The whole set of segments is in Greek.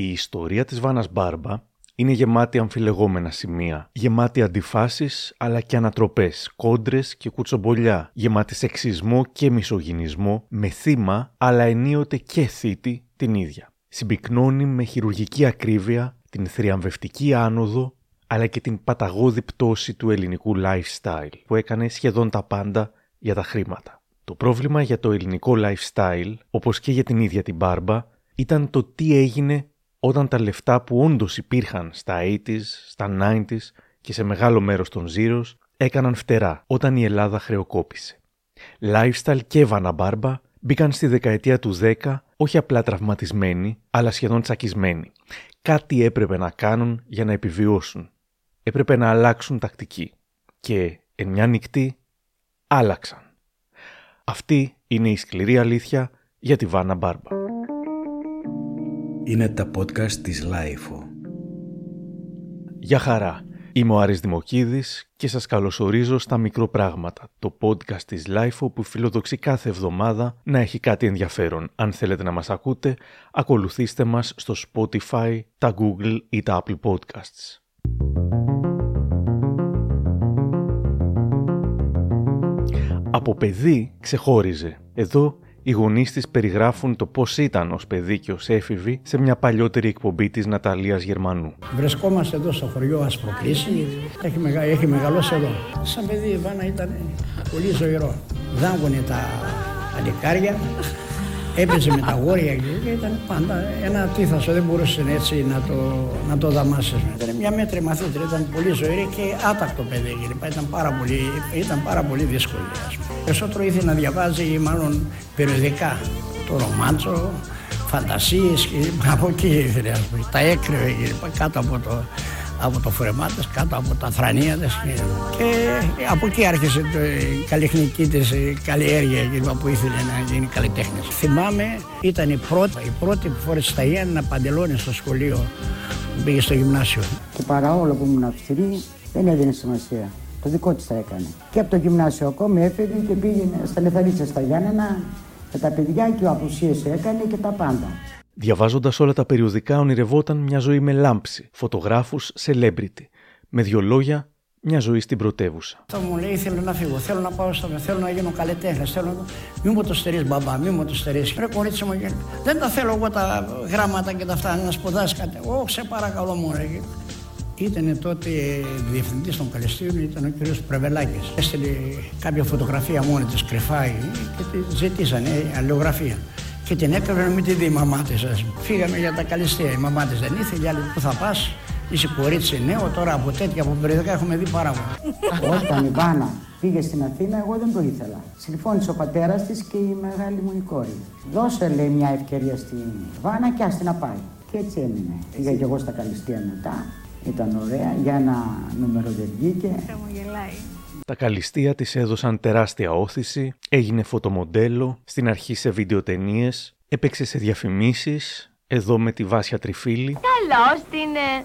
Η ιστορία της Βάνας Μπάρμπα είναι γεμάτη αμφιλεγόμενα σημεία, γεμάτη αντιφάσεις αλλά και ανατροπές, κόντρες και κουτσομπολιά, γεμάτη σεξισμό και μισογυνισμό, με θύμα αλλά ενίοτε και θήτη την ίδια. Συμπυκνώνει με χειρουργική ακρίβεια την θριαμβευτική άνοδο αλλά και την παταγώδη πτώση του ελληνικού lifestyle που έκανε σχεδόν τα πάντα για τα χρήματα. Το πρόβλημα για το ελληνικό lifestyle, όπως και για την ίδια την Μπάρμπα, ήταν το τι έγινε όταν τα λεφτά που όντως υπήρχαν στα 80s, στα 90s και σε μεγάλο μέρος των Zeros έκαναν φτερά όταν η Ελλάδα χρεοκόπησε. Lifestyle και Βάνα Μπάρμπα μπήκαν στη δεκαετία του 10 όχι απλά τραυματισμένοι, αλλά σχεδόν τσακισμένοι. Κάτι έπρεπε να κάνουν για να επιβιώσουν. Έπρεπε να αλλάξουν τακτική. Και εν μια νυχτή άλλαξαν. Αυτή είναι η σκληρή αλήθεια για τη Βάνα Μπάρμπα. Είναι τα podcast της LiFO. Γεια χαρά. Είμαι ο Άρης Δημοκίδης και σας καλωσορίζω στα Μικροπράγματα, το podcast της LiFO που φιλοδοξεί κάθε εβδομάδα να έχει κάτι ενδιαφέρον. Αν θέλετε να μας ακούτε, ακολουθήστε μας στο Spotify, τα Google ή τα Apple Podcasts. Από παιδί ξεχώριζε. Εδώ οι γονείς της περιγράφουν το πώς ήταν ως παιδί και ως έφηβη σε μια παλιότερη εκπομπή της Ναταλίας Γερμανού. Βρισκόμαστε εδώ στο χωριό Ασπροκλήση. Έχει, μεγα... έχει μεγαλώσει εδώ. Σαν παιδί η Βάνα ήταν πολύ ζωηρό. Δάγκωνε τα αλικάρια, έπαιζε με τα γόρια και ήταν πάντα ένα τίθασο, δεν μπορούσες έτσι να το, να το δαμάσεις. Ήταν μια μέτρη μαθήτρια, ήταν πολύ ζωηρή και άτακτο παιδί κλπ. Ήταν πάρα πολύ, ήταν πάρα πολύ δύσκολη. Ας πούμε. Περισσότερο ήθελε να διαβάζει μάλλον περιοδικά, το ρομάντσο, φαντασίες και από εκεί ήθελε, ας πούμε. τα έκρυβε κάτω από το, από το Φουρεμάτες, κάτω από τα Θρανίατες και, και από εκεί άρχισε το, η καλλιτεχνική της καλλιέργεια που ήθελε να γίνει καλλιτέχνης. Θυμάμαι ήταν η πρώτη, η πρώτη που φόρεσε στα Ιάννα παντελόνι στο σχολείο που πήγε στο γυμνάσιο. Και παρά που ήμουν αυστηρή δεν έδινε σημασία. Το δικό της τα έκανε. Και από το γυμνάσιο ακόμη έφυγε και πήγαινε στα Λεθαρίτσα στα Γιάννενα με τα παιδιά και ο απουσίες έκανε και τα πάντα. Διαβάζοντας όλα τα περιοδικά, ονειρευόταν μια ζωή με λάμψη, φωτογράφους, celebrity. Με δύο λόγια, μια ζωή στην πρωτεύουσα. Αυτό μου λέει: Θέλω να φύγω, θέλω να πάω στο θέλω να γίνω καλλιτέχνης. Θέλω να. Μην μου το στερείς, μπαμπά, μην μου το στερείς. Ρε κορίτσι μου, δεν τα θέλω εγώ τα γράμματα και τα αυτά να σπουδάσει κάτι. Όχι, σε παρακαλώ μου, ρε. Ήταν τότε διευθυντής των Καλεστίων, ήταν ο κ. Πρεβελάκης. Έστειλε κάποια φωτογραφία μόνη της κρυφά και τη ζητήσανε αλληλογραφία και την έκανα να μην τη δει η μαμά της. Φύγαμε για τα καλυστία. Η μαμά της δεν ήθελε, άλλη που θα πας. Είσαι κορίτσι νέο, τώρα από τέτοια από περιοδικά έχουμε δει πάρα πολλά. Όταν η Βάνα πήγε στην Αθήνα, εγώ δεν το ήθελα. Συμφώνησε ο πατέρας της και η μεγάλη μου η κόρη. Δώσε, λέει, μια ευκαιρία στην Βάνα και άστη να πάει. Και έτσι έμεινε. Πήγα και εγώ στα καλυστία μετά. Ήταν ωραία. Για ένα νούμερο δεν βγήκε. Τα καλυστία της έδωσαν τεράστια όθηση, έγινε φωτομοντέλο, στην αρχή σε βιντεοτενίες, έπαιξε σε διαφημίσεις, εδώ με τη Βάσια Τριφίλη. Καλώς την... Ε,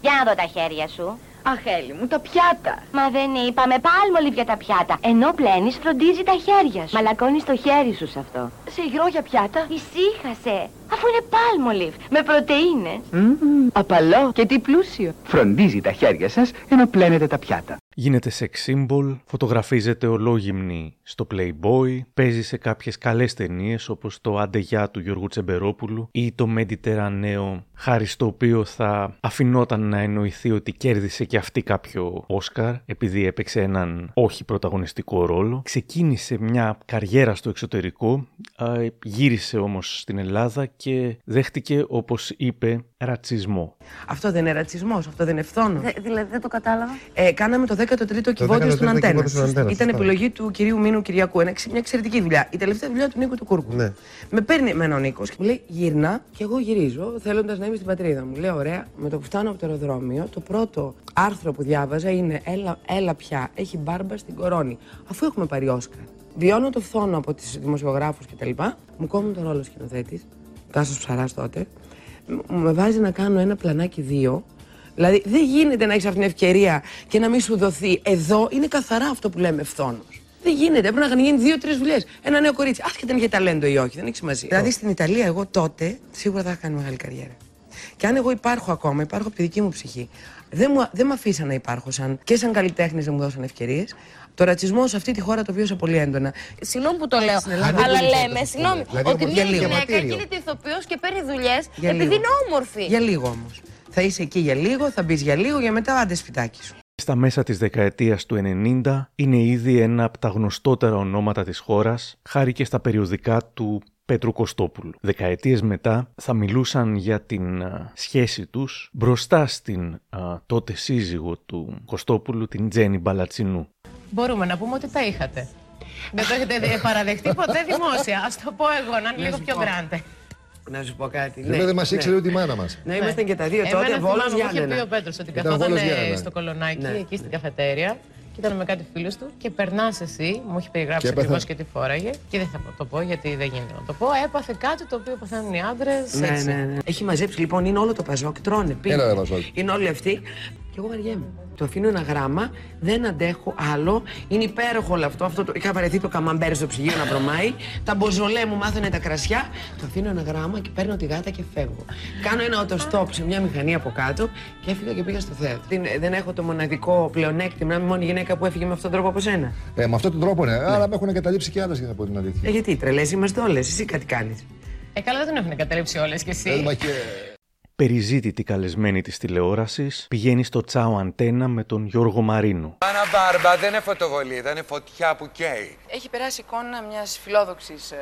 για να δω τα χέρια σου. Αχέλη μου, τα πιάτα. Μα δεν είπαμε πάλμολι για τα πιάτα. Ενώ πλένεις φροντίζει τα χέρια σου. Μαλακώνεις το χέρι σου σε αυτό. Σε υγρό για πιάτα. Ησύχασε. Αφού είναι πάλμολιβ με πρωτεΐνες. Mm, απαλό και τι πλούσιο. Φροντίζει τα χέρια σας ενώ πλένετε τα πιάτα. Γίνεται σεξ σύμπολ, φωτογραφίζεται ολόγυμνη στο Playboy, παίζει σε κάποιες καλές ταινίες όπως το «Αντεγιά» του Γιώργου Τσεμπερόπουλου ή το «Μεντιτερανέο», χάρη στο οποίο θα αφινόταν να εννοηθεί ότι κέρδισε και αυτή κάποιο Όσκαρ επειδή έπαιξε έναν όχι πρωταγωνιστικό ρόλο. Ξεκίνησε μια καριέρα στο εξωτερικό, γύρισε όμως στην Ελλάδα και δέχτηκε όπως είπε ρατσισμό. Αυτό δεν είναι ρατσισμός, αυτό δεν είναι φθόνος. δηλαδή δεν το κατάλαβα. Ε, κάναμε το 13ο κυβότιο στον Αντένα. Ήταν επιλογή του κυρίου Μίνου Κυριακού. Ένα, μια εξαιρετική δουλειά. Η τελευταία δουλειά του Νίκου του Κούρκου. Ναι. Με παίρνει εμένα ο Νίκος και μου λέει γυρνά και εγώ γυρίζω θέλοντας να είμαι στην πατρίδα μου. Λέω ωραία, με το που φτάνω από το αεροδρόμιο, το πρώτο άρθρο που διάβαζα είναι Έλα, έλα πια, έχει μπάρμπα στην κορώνη. Αφού έχουμε πάρει Όσκαρ. Βιώνω το φθόνο από του δημοσιογράφους κτλ. Μου κόβουν τον ρόλο σκηνοθέτης. Τάσο ψαράς τότε με βάζει να κάνω ένα πλανάκι δύο. Δηλαδή δεν γίνεται να έχεις αυτή την ευκαιρία και να μην σου δοθεί. Εδώ είναι καθαρά αυτό που λέμε φθόνος. Δεν γίνεται. Πρέπει να γίνει δύο-τρεις δουλειές. Ένα νέο κορίτσι. Άσχετα αν είχε ταλέντο ή όχι, δεν έχει σημασία. Δηλαδή στην Ιταλία, εγώ τότε σίγουρα θα είχα κάνει μεγάλη καριέρα. Και αν εγώ υπάρχω ακόμα, υπάρχω από τη δική μου ψυχή. Δεν, μου, δεν με αφήσαν να υπάρχω σαν, και σαν καλλιτέχνης δεν μου δώσαν ευκαιρίες. Το ρατσισμό σε αυτή τη χώρα το βίωσα πολύ έντονα. Συγγνώμη που το λέω, Ελλάδα αλλά δεν λέμε, συγγνώμη, Δηλαδή, ότι όπως μια για λίγο. γυναίκα Διαβατήριο. γίνεται ηθοποιός και παίρνει δουλειές Για επειδή λίγο. είναι όμορφη. Για λίγο όμως. Θα είσαι εκεί για λίγο, θα μπεις για λίγο, για μετά άντε σπιτάκι σου. Στα μέσα της δεκαετίας του 90 είναι ήδη ένα από τα γνωστότερα ονόματα της χώρας, χάρη και στα περιοδικά του Πέτρου Κωστόπουλου. Δεκαετίες μετά θα μιλούσαν για την α, σχέση τους μπροστά στην α, τότε σύζυγο του Κωστόπουλου, την Τζέννη Μπαλατσινού. Μπορούμε να πούμε ότι τα είχατε. Δεν το έχετε δι- παραδεχτεί ποτέ δημόσια. Α το πω εγώ, να είναι λίγο σου πιο πω. γκράντε. Να σου πω κάτι. Βέβαια δεν μας ήξερε ούτε η μάνα μας. Να είμαστε και τα δύο Εμένα τότε, Βόλος θυμάμαι, μου είχε πει Γιάννενα. ο Πέτρος ότι Ήταν καθόταν Βόλος Γιάννενα. στο κολονάκι Ναι. εκεί στην καφετέρια και ήταν με κάτι φίλους του και περνάς εσύ, μου έχει περιγράψει Και έπαθε- ακριβώς και τι φόραγε. Και δεν θα το πω γιατί δεν γίνεται να το πω. Έπαθε κάτι το οποίο παθαίνουν οι άντρες. Ναι, ναι, ναι. Έχει μαζέψει λοιπόν, είναι όλο το παζόκ, τρώνε, πίνουν. Έλα, ρε, Παζόκ. Είναι όλοι αυτοί. Και εγώ βαριέμαι. Το αφήνω ένα γράμμα, δεν αντέχω άλλο. Είναι υπέροχο όλο αυτό. αυτό το... Είχα βαρεθεί το καμαμπέρ στο ψυγείο να βρωμάει. Τα μποζολέ μου μάθανε τα κρασιά. Το αφήνω ένα γράμμα και παίρνω τη γάτα και φεύγω. Κάνω ένα οτοστόπ σε μια μηχανή από κάτω και έφυγα και πήγα στο θέατρο. Δεν, δεν έχω το μοναδικό πλεονέκτημα να είμαι η μόνη γυναίκα που έφυγε με αυτόν τον τρόπο από σένα. Ε, με αυτόν τον τρόπο, ναι. Αλλά με έχουν καταλήψει και άλλες για να πω την αλήθεια. Ε, γιατί τρελές είμαστε όλες. Εσύ κάτι κάνεις. Ε, καλά, δεν τον έχουν καταλήψει όλες κι εσύ. Ε, μα και... Περιζήτητη καλεσμένη της τηλεόρασης, πηγαίνει στο Τσάο Αντένα με τον Γιώργο Μαρίνο. Πάνα μπάρμπα δεν είναι φωτοβολίδα, είναι φωτιά που καίει. Έχει περάσει εικόνα μιας φιλόδοξης ε,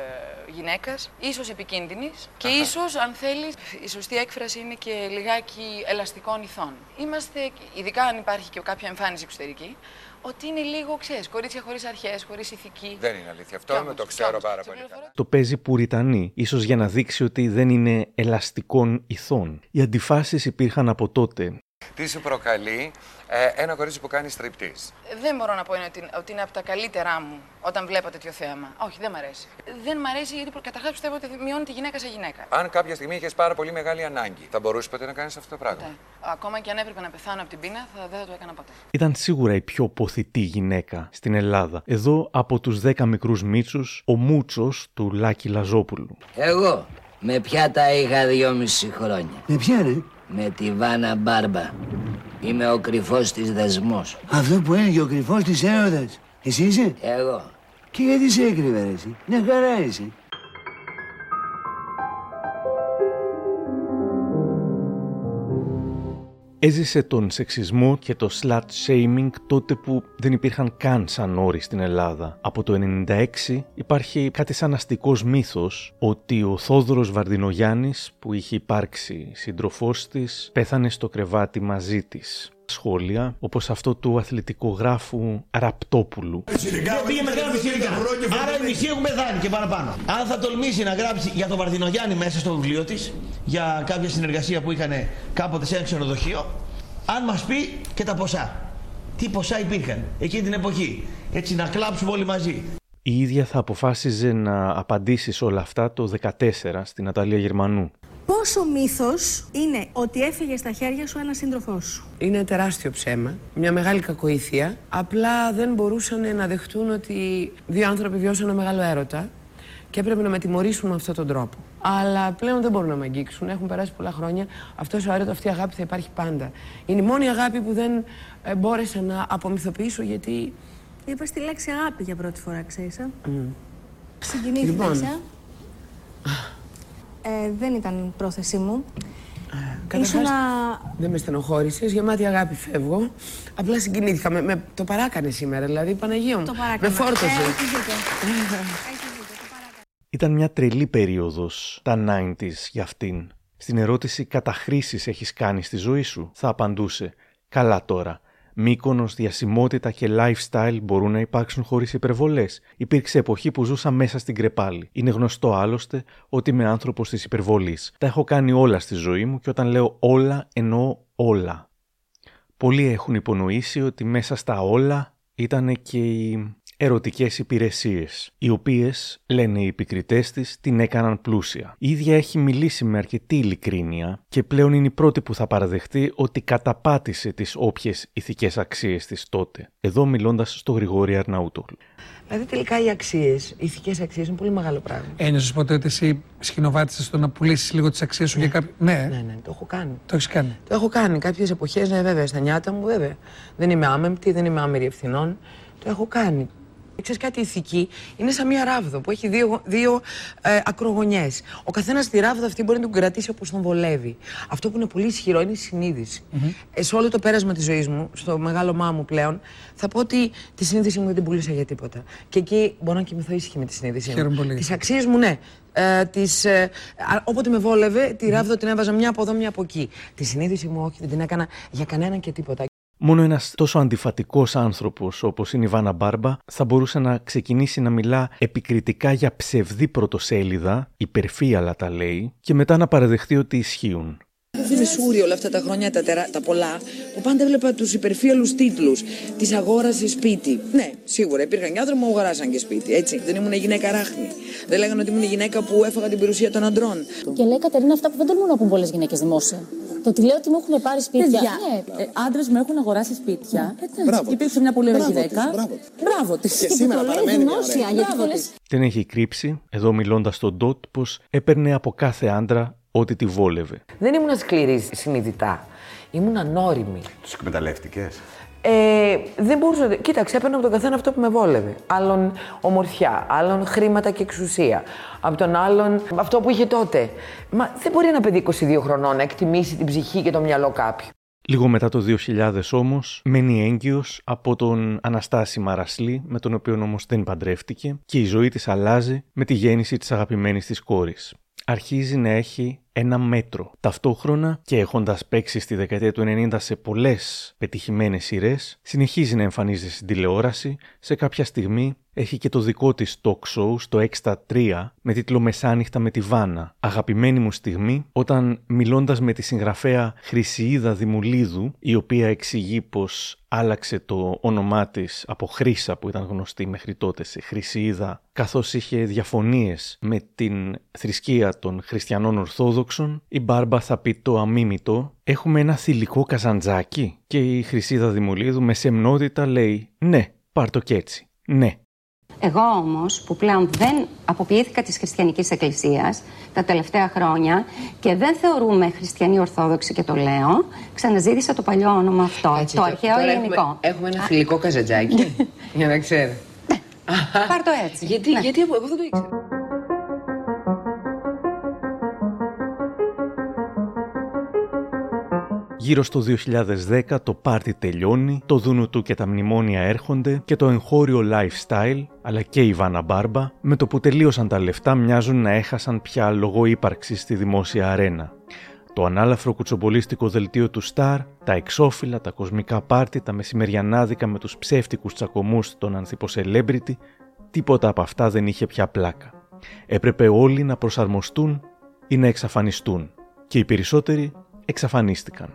γυναίκας, ίσως επικίνδυνης και ίσως, αν θέλεις, η σωστή έκφραση είναι και λιγάκι ελαστικών ηθών. Είμαστε, ειδικά αν υπάρχει και κάποια εμφάνιση εξωτερική, ότι είναι λίγο, ξέρεις, κορίτσια χωρίς αρχές, χωρίς ηθική. Δεν είναι αλήθεια αυτό, Κι με όμως, το κι ξέρω όμως, πάρα σε πολύ πληροφορώ- καλά. Το παίζει πουριτανή, ίσως για να δείξει ότι δεν είναι ελαστικών ηθών. Οι αντιφάσεις υπήρχαν από τότε. Τι σου προκαλεί ε, ένα κορίτσι που κάνει στριπτής; Δεν μπορώ να πω είναι ότι, ότι είναι από τα καλύτερά μου όταν βλέπω τέτοιο θέαμα. Όχι, δεν μ' αρέσει. Δεν μ' αρέσει γιατί καταρχάς πιστεύω ότι μειώνει τη γυναίκα σε γυναίκα. Αν κάποια στιγμή είχες πάρα πολύ μεγάλη ανάγκη, θα μπορούσες ποτέ να κάνεις αυτό το πράγμα; Ναι. Ακόμα και αν έπρεπε να πεθάνω από την πείνα, θα, δεν θα το έκανα ποτέ. Ήταν σίγουρα η πιο ποθητή γυναίκα στην Ελλάδα. Εδώ από τους 10 μικρούς μίτσους, ο Μούτσος του Λάκη Λαζόπουλου. Εγώ με πιάτα είχα δυόμιση χρόνια. Με ποια ρε, Με τη Βάνα Μπάρμπα. Είμαι ο κρυφός της δεσμός. αυτό που έλεγε ο κρυφός της έρωτας. Εσύ είσαι; Εγώ. Και γιατί σε έκρυβε ρε εσύ; Μια χαρά είσαι. Έζησε τον σεξισμό και το slut shaming τότε που δεν υπήρχαν καν σαν όροι στην Ελλάδα. Από το 96 υπάρχει κάτι σαν αστικός μύθος ότι ο Θόδωρος Βαρδινογιάννης που είχε υπάρξει σύντροφός της πέθανε στο κρεβάτι μαζί της. Σχόλια όπως αυτό του αθλητικογράφου Ραπτόπουλου. Πήγε με γράφει χίλια. Άρα οι μισοί έχουν πεθάνει και παραπάνω. Αν θα τολμήσει να γράψει για τον Βαρδινογιάννη μέσα στο βιβλίο της, για κάποια συνεργασία που είχαν κάποτε σε ένα ξενοδοχείο, αν μας πει και τα ποσά. Τι ποσά υπήρχαν εκείνη την εποχή. Έτσι να κλάψουμε όλοι μαζί. Η ίδια θα αποφάσιζε να απαντήσει σε όλα αυτά το 14 στην Αταλία Γερμανού. Πόσο μύθος είναι ότι έφυγε στα χέρια σου ένας σύντροφός σου; Είναι τεράστιο ψέμα, μια μεγάλη κακοήθεια. Απλά δεν μπορούσαν να δεχτούν ότι δύο άνθρωποι βιώσαν ένα μεγάλο έρωτα και έπρεπε να με τιμωρήσουν με αυτόν τον τρόπο. Αλλά πλέον δεν μπορούν να με αγγίξουν. Έχουν περάσει πολλά χρόνια. Αυτός ο έρωτας, αυτή η αγάπη θα υπάρχει πάντα. Είναι η μόνη αγάπη που δεν ε, μπόρεσα να απομυθοποιήσω γιατί. Είπα τη λέξη αγάπη για πρώτη φορά, ξέρεις, ε; Μμ. Συγκινήθηκες, Λοιπόν. Ε. Ε, δεν ήταν πρόθεσή μου. Καταρχάς, Ήσουνα... Δεν με στενοχώρησες, γεμάτη αγάπη φεύγω. Απλά συγκινήθηκα. Με, με- το παράκανες σήμερα, δηλαδή Παναγία μου. Το παράκανα. Με φόρτωσες. Ε, έχεις δίκιο. Έχεις δίκιο, το παράκανα. Ήταν μια τρελή περίοδος τα 90s για αυτήν. Στην ερώτηση «Κατά χρήσεις έχεις κάνει στη ζωή σου» θα απαντούσε «Καλά τώρα, Μύκονος, διασημότητα και lifestyle μπορούν να υπάρξουν χωρίς υπερβολές. Υπήρξε εποχή που ζούσα μέσα στην κρεπάλη. Είναι γνωστό άλλωστε ότι είμαι άνθρωπος της υπερβολής. Τα έχω κάνει όλα στη ζωή μου και όταν λέω όλα εννοώ όλα. Πολλοί έχουν υπονοήσει ότι μέσα στα όλα ήταν και η ερωτικές υπηρεσίες, οι οποίες, λένε οι επικριτές της, την έκαναν πλούσια. Η ίδια έχει μιλήσει με αρκετή ειλικρίνεια και πλέον είναι η πρώτη που θα παραδεχτεί ότι καταπάτησε τις όποιες ηθικές αξίες της τότε. Εδώ μιλώντας στο Γρηγόρη Αρναούτογλου. Δηλαδή τελικά οι αξίες, οι ηθικές αξίες είναι πολύ μεγάλο πράγμα. Ένιωσε ποτέ ότι εσύ σχηνοβάτησε στο να πουλήσεις λίγο τις αξίες σου για κάποιο. Ναι. Ναι, ναι, το έχω κάνει. Το έχεις κάνει. Το έχω κάνει κάποιες εποχές, ναι, βέβαια, στα νιάτα μου, βέβαια. Δεν είμαι άμεμπτη, δεν είμαι άμερη ευθυνών. Το έχω κάνει. Ξέρεις κάτι, η ηθική είναι σαν μία ράβδο που έχει δύο, δύο ε, ακρογωνιές. Ο καθένας τη ράβδο αυτή μπορεί να τον κρατήσει όπως τον βολεύει. Αυτό που είναι πολύ ισχυρό είναι η συνείδηση. Ε, σε όλο το πέρασμα της ζωής μου, στο μεγάλο μου πλέον, θα πω ότι τη συνείδηση μου δεν την πούλησα για τίποτα. Και εκεί μπορώ να κοιμηθώ ήσυχη με τη συνείδησή Χαίρομαι μου. πολύ. Τις αξίες μου, ναι. Ε, τις, ε, α, όποτε με βόλευε, τη ράβδο την έβαζα μια από εδώ, μια από εκεί. Τη συνείδηση μου, όχι, δεν την έκανα για κανέναν και τίποτα. Μόνο ένας τόσο αντιφατικός άνθρωπος όπως είναι η Βάνα Μπάρμπα θα μπορούσε να ξεκινήσει να μιλά επικριτικά για ψευδή πρωτοσέλιδα, υπερφύαλα τα λέει, και μετά να παραδεχτεί ότι ισχύουν. Είναι σούρι όλα αυτά τα χρόνια τα, τερά, τα πολλά που πάντα έβλεπα τους υπερφύαλους τίτλους. Της αγόρασε σπίτι. Ναι, σίγουρα υπήρχαν και άνθρωποι που μου αγοράσαν και σπίτι. Έτσι. Δεν ήμουν γυναίκα ράχνη. Δεν λέγανε ότι ήμουν η γυναίκα που έφαγα την περιουσία των αντρών. Και λέει Κατερίνα αυτά που δεν τολμούν να πούν πολλές γυναίκες δημόσια. Το ότι λέω ότι μου έχουν πάρει σπίτια. Παιδιά, Ναι, ε, άντρες μου έχουν αγοράσει σπίτια. Μπράβο Υπήρξε μια πολύ ωραία Μπράβο γυναίκα. της, μπράβο Μπράβο τη. Και σήμερα παραμένει μια δημόσια, ωραία. γιατί πολλές... Δεν έχει κρύψει, εδώ μιλώντας στον Ντότ, πως έπαιρνε από κάθε άντρα ό,τι τη βόλευε. Δεν ήμουν σκληρή συνειδητά. Ήμουν ανώριμη. Τους εκμεταλλεύτηκες; Ε, δεν μπορούσα. να- Κοίταξε, έπαιρνα από τον καθένα αυτό που με βόλευε. Άλλον ομορφιά, άλλον χρήματα και εξουσία. Από τον άλλον αυτό που είχε τότε. Μα δεν μπορεί ένα παιδί 22 χρονών να εκτιμήσει την ψυχή και το μυαλό κάποιου. Λίγο μετά το 2000 όμως, μένει έγκυος από τον Αναστάση Μαρασλή, με τον οποίο όμως δεν παντρεύτηκε και η ζωή της αλλάζει με τη γέννηση της αγαπημένης της κόρης. Αρχίζει να έχει ένα μέτρο. Ταυτόχρονα και έχοντας παίξει στη δεκαετία του 90 σε πολλές πετυχημένες σειρές, συνεχίζει να εμφανίζεται στην τηλεόραση. Σε κάποια στιγμή έχει και το δικό της talk show στο Extra 3 με τίτλο «Μεσάνυχτα με τη Βάνα». Αγαπημένη μου στιγμή όταν μιλώντας με τη συγγραφέα Χρυσιίδα Δημουλίδου, η οποία εξηγεί πως άλλαξε το όνομά της από Χρύσα που ήταν γνωστή μέχρι τότε σε Χρυσιίδα καθώς είχε διαφωνίες με την θρησκεία των χριστιανών Ορθόδοξων, η Μπάρμπα θα πει το αμίμητο «Έχουμε ένα θηλυκό καζαντζάκι» και η Χρυσίδα Δημουλίδου με σεμνότητα λέει «Ναι, πάρ' το κι έτσι, ναι». Εγώ όμως που πλέον δεν αποποιήθηκα της χριστιανικής εκκλησίας τα τελευταία χρόνια και δεν θεωρούμε χριστιανή ορθόδοξη και το λέω, ξαναζήτησα το παλιό όνομα αυτό, Έτσι, το τω- αρχαίο τώρα ελληνικό. Έχουμε, έχουμε ένα φιλικό καζατζάκι. για να ξέρω. Πάρ' το έτσι. Γιατί, γιατί εγώ, εγώ δεν το ήξερα. Γύρω στο 2010 το πάρτι τελειώνει, το δούνου του και τα μνημόνια έρχονται και το εγχώριο lifestyle, αλλά και η Βάνα Μπάρμπα, με το που τελείωσαν τα λεφτά μοιάζουν να έχασαν πια λόγο ύπαρξης στη δημόσια αρένα. Το ανάλαφρο κουτσομπολίστικο δελτίο του Star, τα εξώφυλλα, τα κοσμικά πάρτι, τα μεσημεριανάδικα με τους ψεύτικους τσακωμούς των ανθιποσελέμπριτι, τίποτα από αυτά δεν είχε πια πλάκα. Έπρεπε όλοι να προσαρμοστούν ή να εξαφανιστούν. Και οι περισσότεροι εξαφανίστηκαν.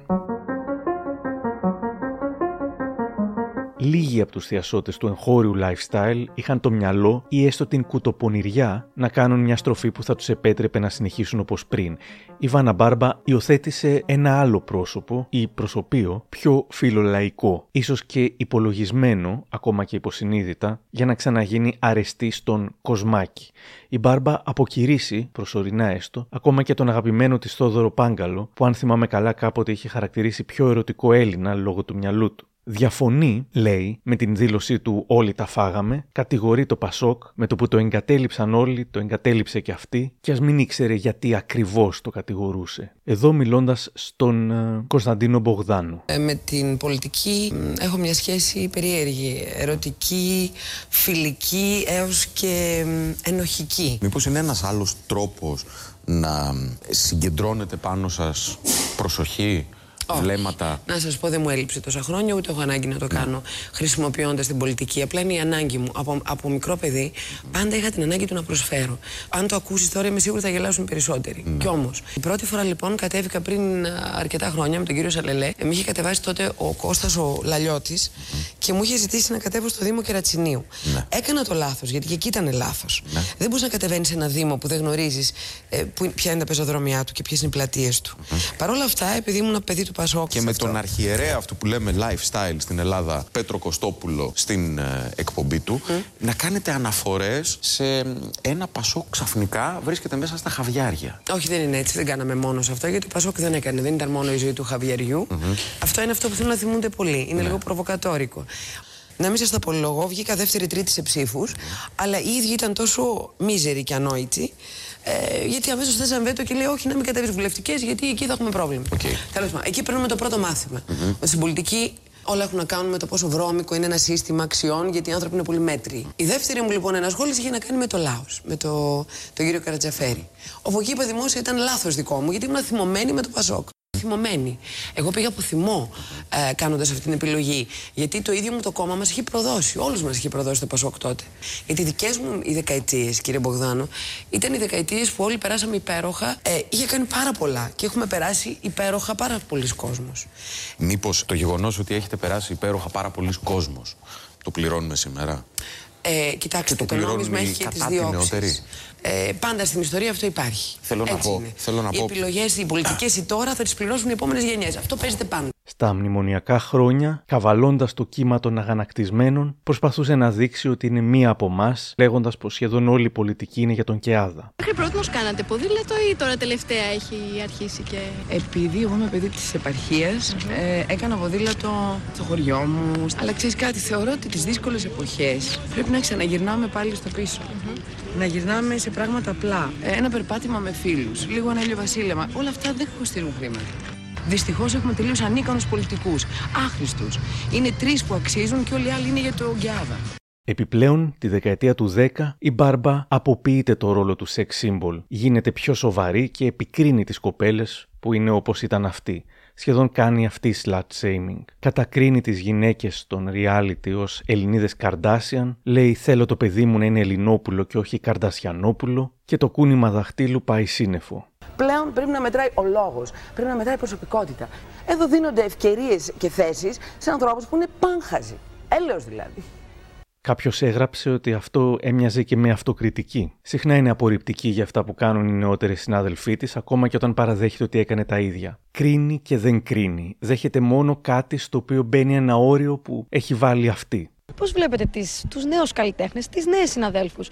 Λίγοι από τους θειασότες του εγχώριου lifestyle είχαν το μυαλό ή έστω την κουτοπονηριά να κάνουν μια στροφή που θα τους επέτρεπε να συνεχίσουν όπως πριν. Η Βάνα Μπάρμπα υιοθέτησε ένα άλλο πρόσωπο ή προσωπείο πιο φιλολαϊκό, ίσως και υπολογισμένο, ακόμα και υποσυνείδητα, για να ξαναγίνει αρεστή στον κοσμάκι. Η Μπάρμπα αποκηρύσει, προσωρινά έστω, ακόμα και τον αγαπημένο της Θόδωρο Πάγκαλο, που αν θυμάμαι καλά κάποτε είχε χαρακτηρίσει πιο ερωτικό Έλληνα λόγω του μυαλού του. Διαφωνεί, λέει, με την δήλωσή του Όλοι τα φάγαμε, κατηγορεί το Πασόκ, με το που το εγκατέλειψαν όλοι, το εγκατέλειψε και αυτή, και ας μην ήξερε γιατί ακριβώς το κατηγορούσε. Εδώ μιλώντας στον ε, Κωνσταντίνο Μπογδάνου. Ε, με την πολιτική μ, έχω μια σχέση περίεργη, ερωτική, φιλική έως και μ, ενοχική. Μήπως είναι ένας άλλος τρόπος να συγκεντρώνετε πάνω σας προσοχή; Βλέμματα. Να σας πω, δεν μου έλειψε τόσα χρόνια, ούτε έχω ανάγκη να το κάνω χρησιμοποιώντας την πολιτική. Απλά είναι η ανάγκη μου. Από, από μικρό παιδί, πάντα είχα την ανάγκη του να προσφέρω. Αν το ακούσεις τώρα, είμαι σίγουρη θα γελάσουν περισσότεροι. Κι όμως, η πρώτη φορά λοιπόν κατέβηκα πριν α, αρκετά χρόνια με τον κύριο Σαλελέ. Ε, με είχε κατεβάσει τότε ο Κώστας ο Λαλιώτης και μου είχε ζητήσει να κατέβω στο Δήμο Κερατσινίου. Έκανα το λάθος, γιατί και εκεί ήταν λάθος. Δεν μπορείς να κατεβαίνεις σε ένα Δήμο που δεν γνωρίζεις ε, που- ποια είναι τα πεζοδρομιά του και ποιες είναι οι πλατείες του. Παρ' όλα αυτά, επειδή ήμουν παιδί του Πασόκ. Και με τον αρχιερέα αυτού που λέμε lifestyle στην Ελλάδα, Πέτρο Κωστόπουλο, στην ε, εκπομπή του, να κάνετε αναφορές σε ένα πασό ξαφνικά βρίσκεται μέσα στα χαβιάρια. Όχι, δεν είναι έτσι. Δεν κάναμε μόνο σε αυτό, γιατί ο Πασόκ δεν έκανε. Δεν ήταν μόνο η ζωή του Χαβιαριού. Αυτό είναι αυτό που θέλουν να θυμούνται πολλοί. Είναι λίγο προβοκατόρικο. Να μην σας τα απολογώ, βγήκα δεύτερη-τρίτη σε ψήφους, αλλά οι ίδιοι ήταν τόσο μίζεροι και ανόητοι, ε, γιατί αμέσως θέσαν βέτο και λέει: Όχι, να μην κατέβεις βουλευτικές, γιατί εκεί θα έχουμε πρόβλημα. Τέλος πάντων, εκεί παίρνουμε το πρώτο μάθημα. Ότι στην πολιτική όλα έχουν να κάνουν με το πόσο βρώμικο είναι ένα σύστημα αξιών, γιατί οι άνθρωποι είναι πολύ μέτριοι. Η δεύτερη μου λοιπόν ενασχόληση είχε να κάνει με το λαό, με το, τον κύριο Καρατζαφέρη. Όπου εκεί είπα δημόσια ήταν λάθος δικό μου, γιατί ήμουν θυμωμένη με το Πασόκ. Θυμωμένη. Εγώ πήγα από θυμό ε, κάνοντας αυτή την επιλογή. Γιατί το ίδιο μου το κόμμα μας έχει προδώσει. Όλους μας έχει προδώσει το Πασόκ τότε. Γιατί οι δικές μου οι δεκαετίες, κύριε Μπογδάνο, ήταν οι δεκαετίες που όλοι περάσαμε υπέροχα. Ε, είχε κάνει πάρα πολλά και έχουμε περάσει υπέροχα πάρα πολλοί κόσμοι. Μήπως το γεγονός ότι έχετε περάσει υπέροχα πάρα πολλοί κόσμος, το πληρώνουμε σήμερα; Ε, κοιτάξτε, Και το το, πληρώνουν νόμισμα οι έχει και τις κατά δύο τη όψεις. νεότερη. Ε, πάντα στην ιστορία αυτό υπάρχει. Θέλω να Έτσι πω- είναι. θέλω να οι πω- επιλογές, οι πολιτικές οι τώρα θα τις πληρώσουν οι επόμενες γενιές. Αυτό παίζεται πάντα. Στα μνημονιακά χρόνια, καβαλώντας το κύμα των αγανακτισμένων, προσπαθούσε να δείξει ότι είναι μία από εμάς, λέγοντας πως σχεδόν όλη η πολιτική είναι για τον Κεάδα. Μέχρι πρώτη κάνατε ποδήλατο ή τώρα τελευταία έχει αρχίσει και... Επειδή εγώ είμαι παιδί της επαρχίας, ε, έκανα ποδήλατο στο χωριό μου. Αλλά ξέρεις κάτι, θεωρώ ότι τις δύσκολες εποχές πρέπει να ξαναγυρνάμε πάλι στο πισω Να γυρνάμε σε πράγματα απλά. Ε, ένα περπάτημα με φίλους, λίγο ένα ηλιοβασίλεμα. Όλα αυτά δεν κοστίζουν χρήματα. Δυστυχώς έχουμε τελείως ανίκανους πολιτικούς. Άχρηστους. Είναι τρεις που αξίζουν και όλοι οι άλλοι είναι για το Γκιάδα. Επιπλέον, τη δεκαετία του 10, η Μπάρμπα αποποιείται το ρόλο του sex symbol, γίνεται πιο σοβαρή και επικρίνει τις κοπέλες που είναι όπως ήταν αυτή. Σχεδόν κάνει αυτή slut shaming. Κατακρίνει τις γυναίκες των reality ως Ελληνίδες Καρδάσιαν, λέει θέλω το παιδί μου να είναι Ελληνόπουλο και όχι Καρδασιανόπουλο και το κούνημα δαχτύλου πάει σύννεφο. Πλέον πρέπει να μετράει ο λόγος, πρέπει να μετράει η προσωπικότητα. Εδώ δίνονται ευκαιρίες και θέσεις σε ανθρώπους που είναι πάνχαζοι. Έλεος δηλαδή. Κάποιος έγραψε ότι αυτό έμοιαζε και με αυτοκριτική. Συχνά είναι απορριπτική για αυτά που κάνουν οι νεότεροι συνάδελφοί της, ακόμα και όταν παραδέχεται ότι έκανε τα ίδια. Κρίνει και δεν κρίνει. Δέχεται μόνο κάτι στο οποίο μπαίνει ένα όριο που έχει βάλει αυτή. Πώς βλέπετε τις, τους νέους καλλιτέχνες, τις νέες συναδέλφους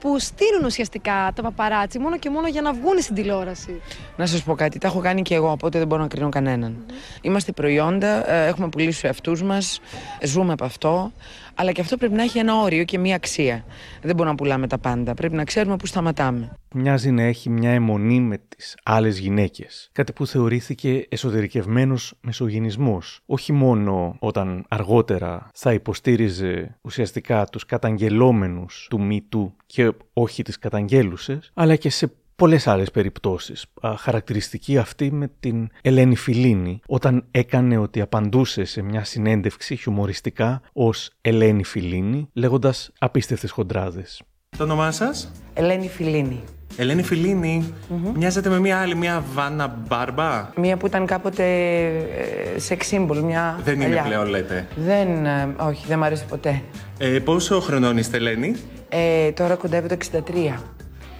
που στείλουν ουσιαστικά τα παπαράτσι μόνο και μόνο για να βγουν στην τηλεόραση. Να σας πω κάτι, τα έχω κάνει και εγώ, οπότε δεν μπορώ να κρίνω κανέναν. Είμαστε προϊόντα, ε, έχουμε πουλήσει του εαυτούς μας, ζούμε από αυτό. Αλλά και αυτό πρέπει να έχει ένα όριο και μία αξία. Δεν μπορούμε να πουλάμε τα πάντα. Πρέπει να ξέρουμε πού σταματάμε. Μοιάζει να έχει μια αιμονή με τις άλλες γυναίκες. Κάτι που θεωρήθηκε εσωτερικευμένος μεσογυνισμός. Όχι μόνο όταν αργότερα θα υποστήριζε ουσιαστικά τους καταγγελόμενους του MeToo και όχι τις καταγγέλουσες, αλλά και σε πολλές άλλες περιπτώσεις. Α, Χαρακτηριστική αυτή με την Ελένη Φιλίνη, όταν έκανε ότι απαντούσε σε μια συνέντευξη χιουμοριστικά ως Ελένη Φιλίνη, λέγοντας απίστευτες χοντράδες. Το όνομά σας; Ελένη Φιλίνη. Ελένη Φιλίνη. Μοιάζετε με μια άλλη, μια Βάνα Μπάρμπα; Μία που ήταν κάποτε ε, sex symbol, μια Δεν είναι παλιά. πλέον, λέτε. Δεν, ε, όχι, δεν μ' αρέσει ποτέ. Ε, πόσο χρονών είστε, Ελένη; Ε, τώρα κοντεύει το 63.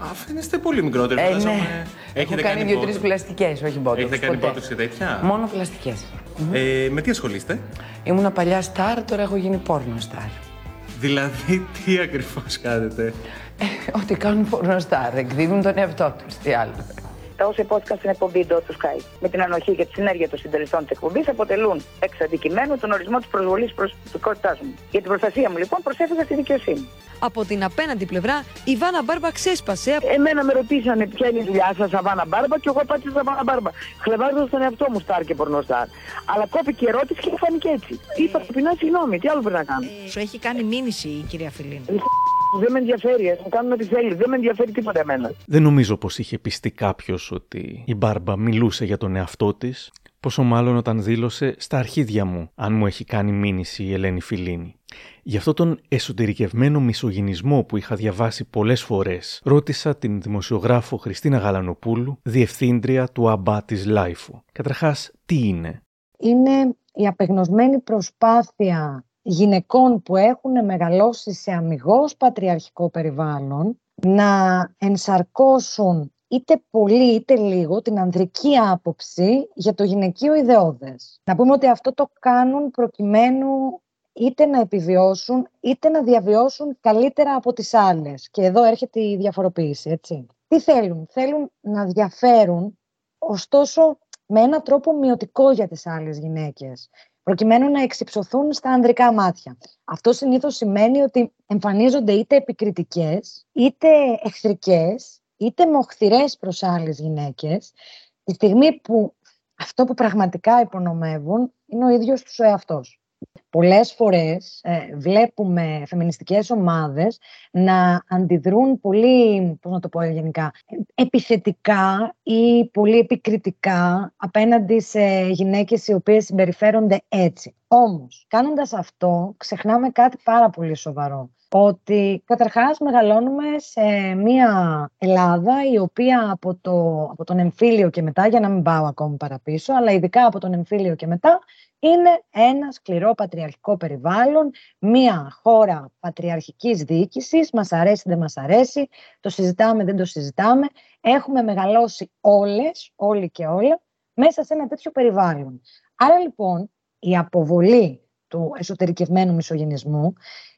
Α, φαίνεστε πολύ μικρότερο. Ε, φαντάζομαι. ναι. Έχω κάνει μπότο- δύο-τρεις πλαστικές, όχι μπότο. Έχετε κάνει πότοξ και τέτοια; Μόνο πλαστικές. Ε, με τι ασχολείστε; Ήμουνα παλιά στάρ, τώρα έχω γίνει πόρνο στάρ. Δηλαδή, τι ακριβώς κάνετε; Ό,τι κάνουν πόρνο στάρ, εκδίδουν τον εαυτό τους. Τι άλλο. Τα όσα υπόθηκαν στην εκπομπή του Sky με την ανοχή και τη συνέργεια των συντελεστών της εκπομπής αποτελούν εξ αντικειμένου τον ορισμό της προσβολής προσωπικότητά μου. Για την προστασία μου, λοιπόν, προσέφυγα στη δικαιοσύνη. Από την απέναντι πλευρά, η Βάνα Μπάρμπα ξέσπασε. Εμένα με ρωτήσανε ποια είναι η δουλειά σας, Σαβάνα Μπάρμπα, και εγώ απάντησα Σαβάνα Μπάρμπα. Χλεβάζοντας τον εαυτό μου, στάρ και πορνοστάρ. Αλλά κόπηκε η ερώτηση και φάνηκε έτσι. Είπα ταπεινά συγγνώμη, τι άλλο πρέπει να κάνω; Σου έχει κάνει μήνυση η κυρία Φιλίνη. Δεν με ενδιαφέρει, α μου κάνουν ό,τι θέλει. Δεν με ενδιαφέρει τίποτα εμένα. Δεν νομίζω πως είχε πιστεί κάποιος ότι η Μπάρμπα μιλούσε για τον εαυτό της. Πόσο μάλλον όταν δήλωσε στα αρχίδια μου, αν μου έχει κάνει μήνυση η Ελένη Φιλίνη. Γι' αυτό τον εσωτερικευμένο μισογυνισμό που είχα διαβάσει πολλές φορές, ρώτησα την δημοσιογράφο Χριστίνα Γαλανοπούλου, διευθύντρια του ΑΜΠΑ της Λάιφου. Καταρχάς, τι είναι; Είναι η απεγνωσμένη προσπάθεια γυναικών που έχουν μεγαλώσει σε αμυγός πατριαρχικό περιβάλλον να ενσαρκώσουν είτε πολύ είτε λίγο την ανδρική άποψη για το γυναικείο ιδεώδες. Να πούμε ότι αυτό το κάνουν προκειμένου είτε να επιβιώσουν είτε να διαβιώσουν καλύτερα από τις άλλες. Και εδώ έρχεται η διαφοροποίηση, έτσι. Τι θέλουν, θέλουν να διαφέρουν, ωστόσο με έναν τρόπο μειωτικό για τις άλλες γυναίκες προκειμένου να εξυψωθούν στα ανδρικά μάτια. Αυτό συνήθως σημαίνει ότι εμφανίζονται είτε επικριτικές, είτε εχθρικές, είτε μοχθηρές προς άλλες γυναίκες, τη στιγμή που αυτό που πραγματικά υπονομεύουν είναι ο ίδιος τους ο εαυτός. Πολλές φορές ε, βλέπουμε φεμινιστικές ομάδες να αντιδρούν πολύ, πώς να το πω γενικά, επιθετικά ή πολύ επικριτικά απέναντι σε γυναίκες οι οποίες συμπεριφέρονται έτσι. Όμως, κάνοντας αυτό, ξεχνάμε κάτι πάρα πολύ σοβαρό ότι καταρχάς μεγαλώνουμε σε μια Ελλάδα η οποία από, το, από τον εμφύλιο και μετά, για να μην πάω ακόμη παραπίσω, αλλά ειδικά από τον εμφύλιο και μετά, είναι ένα σκληρό πατριαρχικό περιβάλλον, μια χώρα πατριαρχικής διοίκησης, μας αρέσει δεν μας αρέσει, το συζητάμε δεν το συζητάμε, έχουμε μεγαλώσει όλες, όλοι και όλα, μέσα σε ένα τέτοιο περιβάλλον. Άρα λοιπόν η αποβολή του εσωτερικευμένου μισογενισμού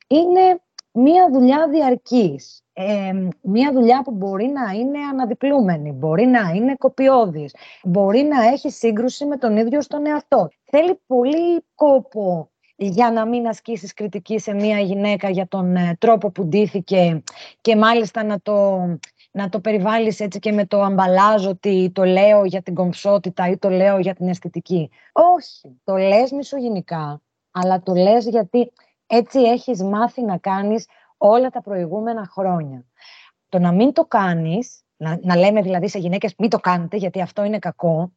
είναι μία δουλειά διαρκής. Ε, μία δουλειά που μπορεί να είναι αναδιπλούμενη, μπορεί να είναι κοπιώδης, μπορεί να έχει σύγκρουση με τον ίδιο στον εαυτό. Θέλει πολύ κόπο για να μην ασκήσεις κριτική σε μία γυναίκα για τον ε, τρόπο που ντύθηκε και μάλιστα να το, να το περιβάλλεις έτσι και με το αμπαλάζ ότι το λέω για την κομψότητα ή το λέω για την αισθητική. Όχι, το λες μισογενικά, αλλά το λες γιατί έτσι έχεις μάθει να κάνεις όλα τα προηγούμενα χρόνια. Το να μην το κάνεις, να, να λέμε δηλαδή σε γυναίκες μην το κάνετε γιατί αυτό είναι κακό,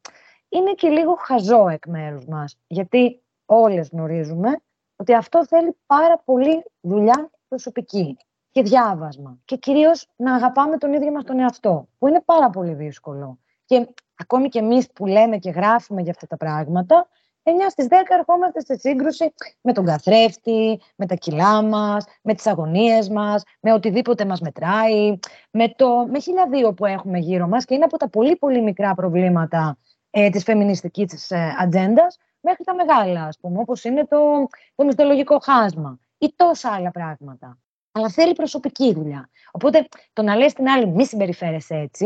είναι και λίγο χαζό εκ μέρους μας. Γιατί όλες γνωρίζουμε ότι αυτό θέλει πάρα πολύ δουλειά προσωπική και διάβασμα. Και κυρίως να αγαπάμε τον ίδιο μας τον εαυτό, που είναι πάρα πολύ δύσκολο. Και ακόμη και εμείς που λέμε και γράφουμε για αυτά τα πράγματα, 9 στις 10 ερχόμαστε σε σύγκρουση με τον καθρέφτη, με τα κιλά μας, με τις αγωνίες μας, με οτιδήποτε μας μετράει, με, το, με χίλια που έχουμε γύρω μας και είναι από τα πολύ πολύ μικρά προβλήματα ε, της φεμινιστικής ε, ατζέντας μέχρι τα μεγάλα, ας πούμε, όπως είναι το, το μυστολογικό χάσμα ή τόσα άλλα πράγματα. Αλλά θέλει προσωπική δουλειά. Οπότε το να λες την άλλη μη συμπεριφέρεσαι έτσι,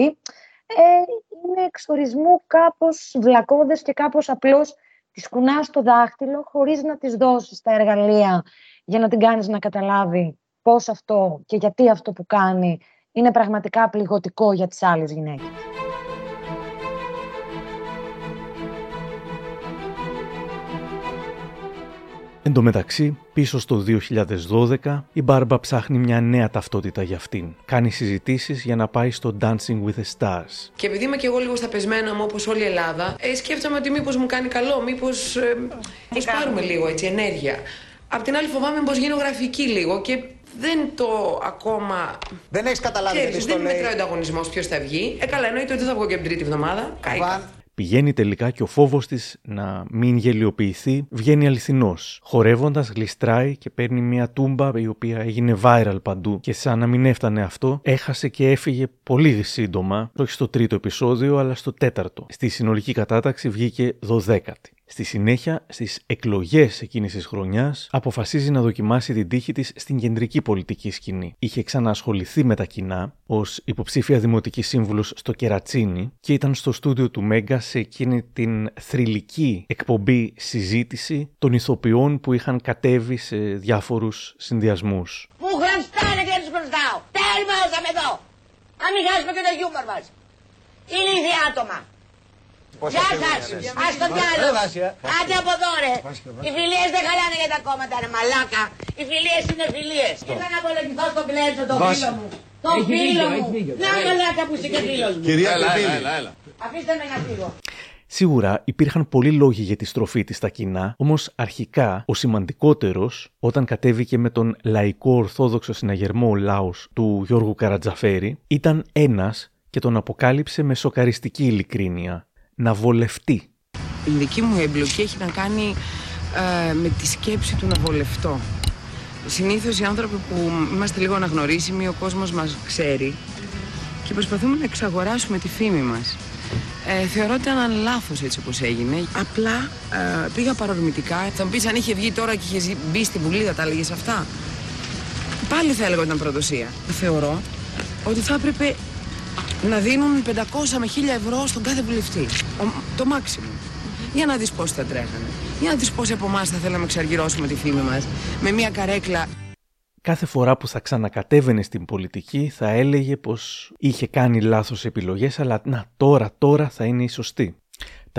ε, είναι εξορισμού κάπως βλακώδες και κάπως απλώς τη κουνάς το δάχτυλο χωρίς να της δώσεις τα εργαλεία για να την κάνεις να καταλάβει πώς αυτό και γιατί αυτό που κάνει είναι πραγματικά πληγωτικό για τις άλλες γυναίκες. Εν τω μεταξύ, πίσω στο 2012, η Μπάρμπα ψάχνει μια νέα ταυτότητα για αυτήν. Κάνει συζητήσεις για να πάει στο Dancing with the Stars. Και επειδή είμαι και εγώ λίγο στα πεσμένα μου, όπως όλη η Ελλάδα, ε, σκέφτομαι ότι μήπως μου κάνει καλό, μήπως. Ε, πάρουμε λίγο έτσι ενέργεια. Απ' την άλλη, φοβάμαι πω γίνω γραφική λίγο και δεν το ακόμα. Δεν έχεις καταλάβει τι Δεν μετράει ο ανταγωνισμός ποιος θα βγει. Ε, καλά, εννοείται ότι δεν θα βγω και την τρίτη εβδομάδα. Κάηκα. Πηγαίνει τελικά και ο φόβος της να μην γελιοποιηθεί βγαίνει αληθινός. Χορεύοντας γλιστράει και παίρνει μια τούμπα η οποία έγινε viral παντού και σαν να μην έφτανε αυτό έχασε και έφυγε πολύ σύντομα, όχι στο τρίτο επεισόδιο αλλά στο τέταρτο. Στη συνολική κατάταξη βγήκε δωδέκατη. Στη συνέχεια, στις εκλογές εκείνης της χρονιάς, αποφασίζει να δοκιμάσει την τύχη της στην κεντρική πολιτική σκηνή. Είχε ξαναασχοληθεί με τα κοινά ως υποψήφια δημοτική σύμβουλος στο Κερατσίνι και ήταν στο στούντιο του Μέγκα σε εκείνη την θρηλυκή εκπομπή συζήτηση των ηθοποιών που είχαν κατέβει σε διάφορους συνδυασμούς. Πού χρωστάνε και του χρωστάω. Τέλμα εδώ. Να μην χάσουμε και το χιούμορ μας. Ηλίθια άτομα. Γεια σας, ας το διάλο. Άντε από εδώ ρε. Οι φιλίες δεν χαλάνε για τα κόμματα ρε μαλάκα. Οι φιλίες είναι φιλίες. Ήρθα να απολογηθώ στον κλέτσο το φίλο μου. Το φίλο μου. Να μαλάκα που είσαι και φίλος μου. Κυρία Αφήστε με να φύγω. Σίγουρα υπήρχαν πολλοί λόγοι για τη στροφή της στα κοινά, όμως αρχικά ο σημαντικότερος, όταν κατέβηκε με τον λαϊκό ορθόδοξο συναγερμό Λάο του Γιώργου Καρατζαφέρη, ήταν ένας και τον αποκάλυψε με σοκαριστική ειλικρίνεια. Να βολευτεί. Η δική μου εμπλοκή έχει να κάνει ε, με τη σκέψη του να βολευτώ. Συνήθως οι άνθρωποι που είμαστε λίγο αναγνωρίσιμοι, ο κόσμος μας ξέρει και προσπαθούμε να εξαγοράσουμε τη φήμη μας. Ε, θεωρώ ότι ήταν λάθος έτσι όπως έγινε. Απλά ε, πήγα παρορμητικά. Θα μου πεις αν είχε βγει τώρα και είχε μπει στην Βουλή, θα τα έλεγες αυτά; Πάλι θα έλεγα ότι ήταν προδοσία. Θεωρώ ότι θα έπρεπε να δίνουν 500 με 1000 ευρώ στον κάθε βουλευτή. Ο, το μάξιμο. Για να δεις πώς θα τρέχανε. Για να δεις πόσοι από εμάς θα θέλαμε να εξαργυρώσουμε τη φήμη μας με μια καρέκλα κάθε φορά που θα ξανακατέβαινε στην πολιτική θα έλεγε πως είχε κάνει λάθος επιλογές αλλά να τώρα, τώρα θα είναι η σωστή.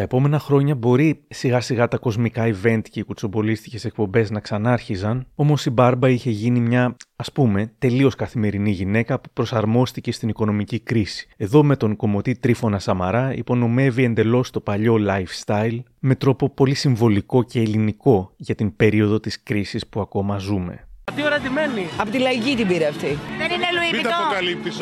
Τα επόμενα χρόνια μπορεί σιγά σιγά τα κοσμικά event και οι κουτσομπολίστικες εκπομπές να ξανάρχιζαν, όμως η Μπάρμπα είχε γίνει μια, ας πούμε, τελείως καθημερινή γυναίκα που προσαρμόστηκε στην οικονομική κρίση. Εδώ με τον κομμωτή Τρίφωνα Σαμαρά υπονομεύει εντελώς το παλιό lifestyle με τρόπο πολύ συμβολικό και ελληνικό για την περίοδο της κρίσης που ακόμα ζούμε. Τι ώρα τη μένει. Από τη λαϊκή την πήρε αυτή. Δεν είναι Λουί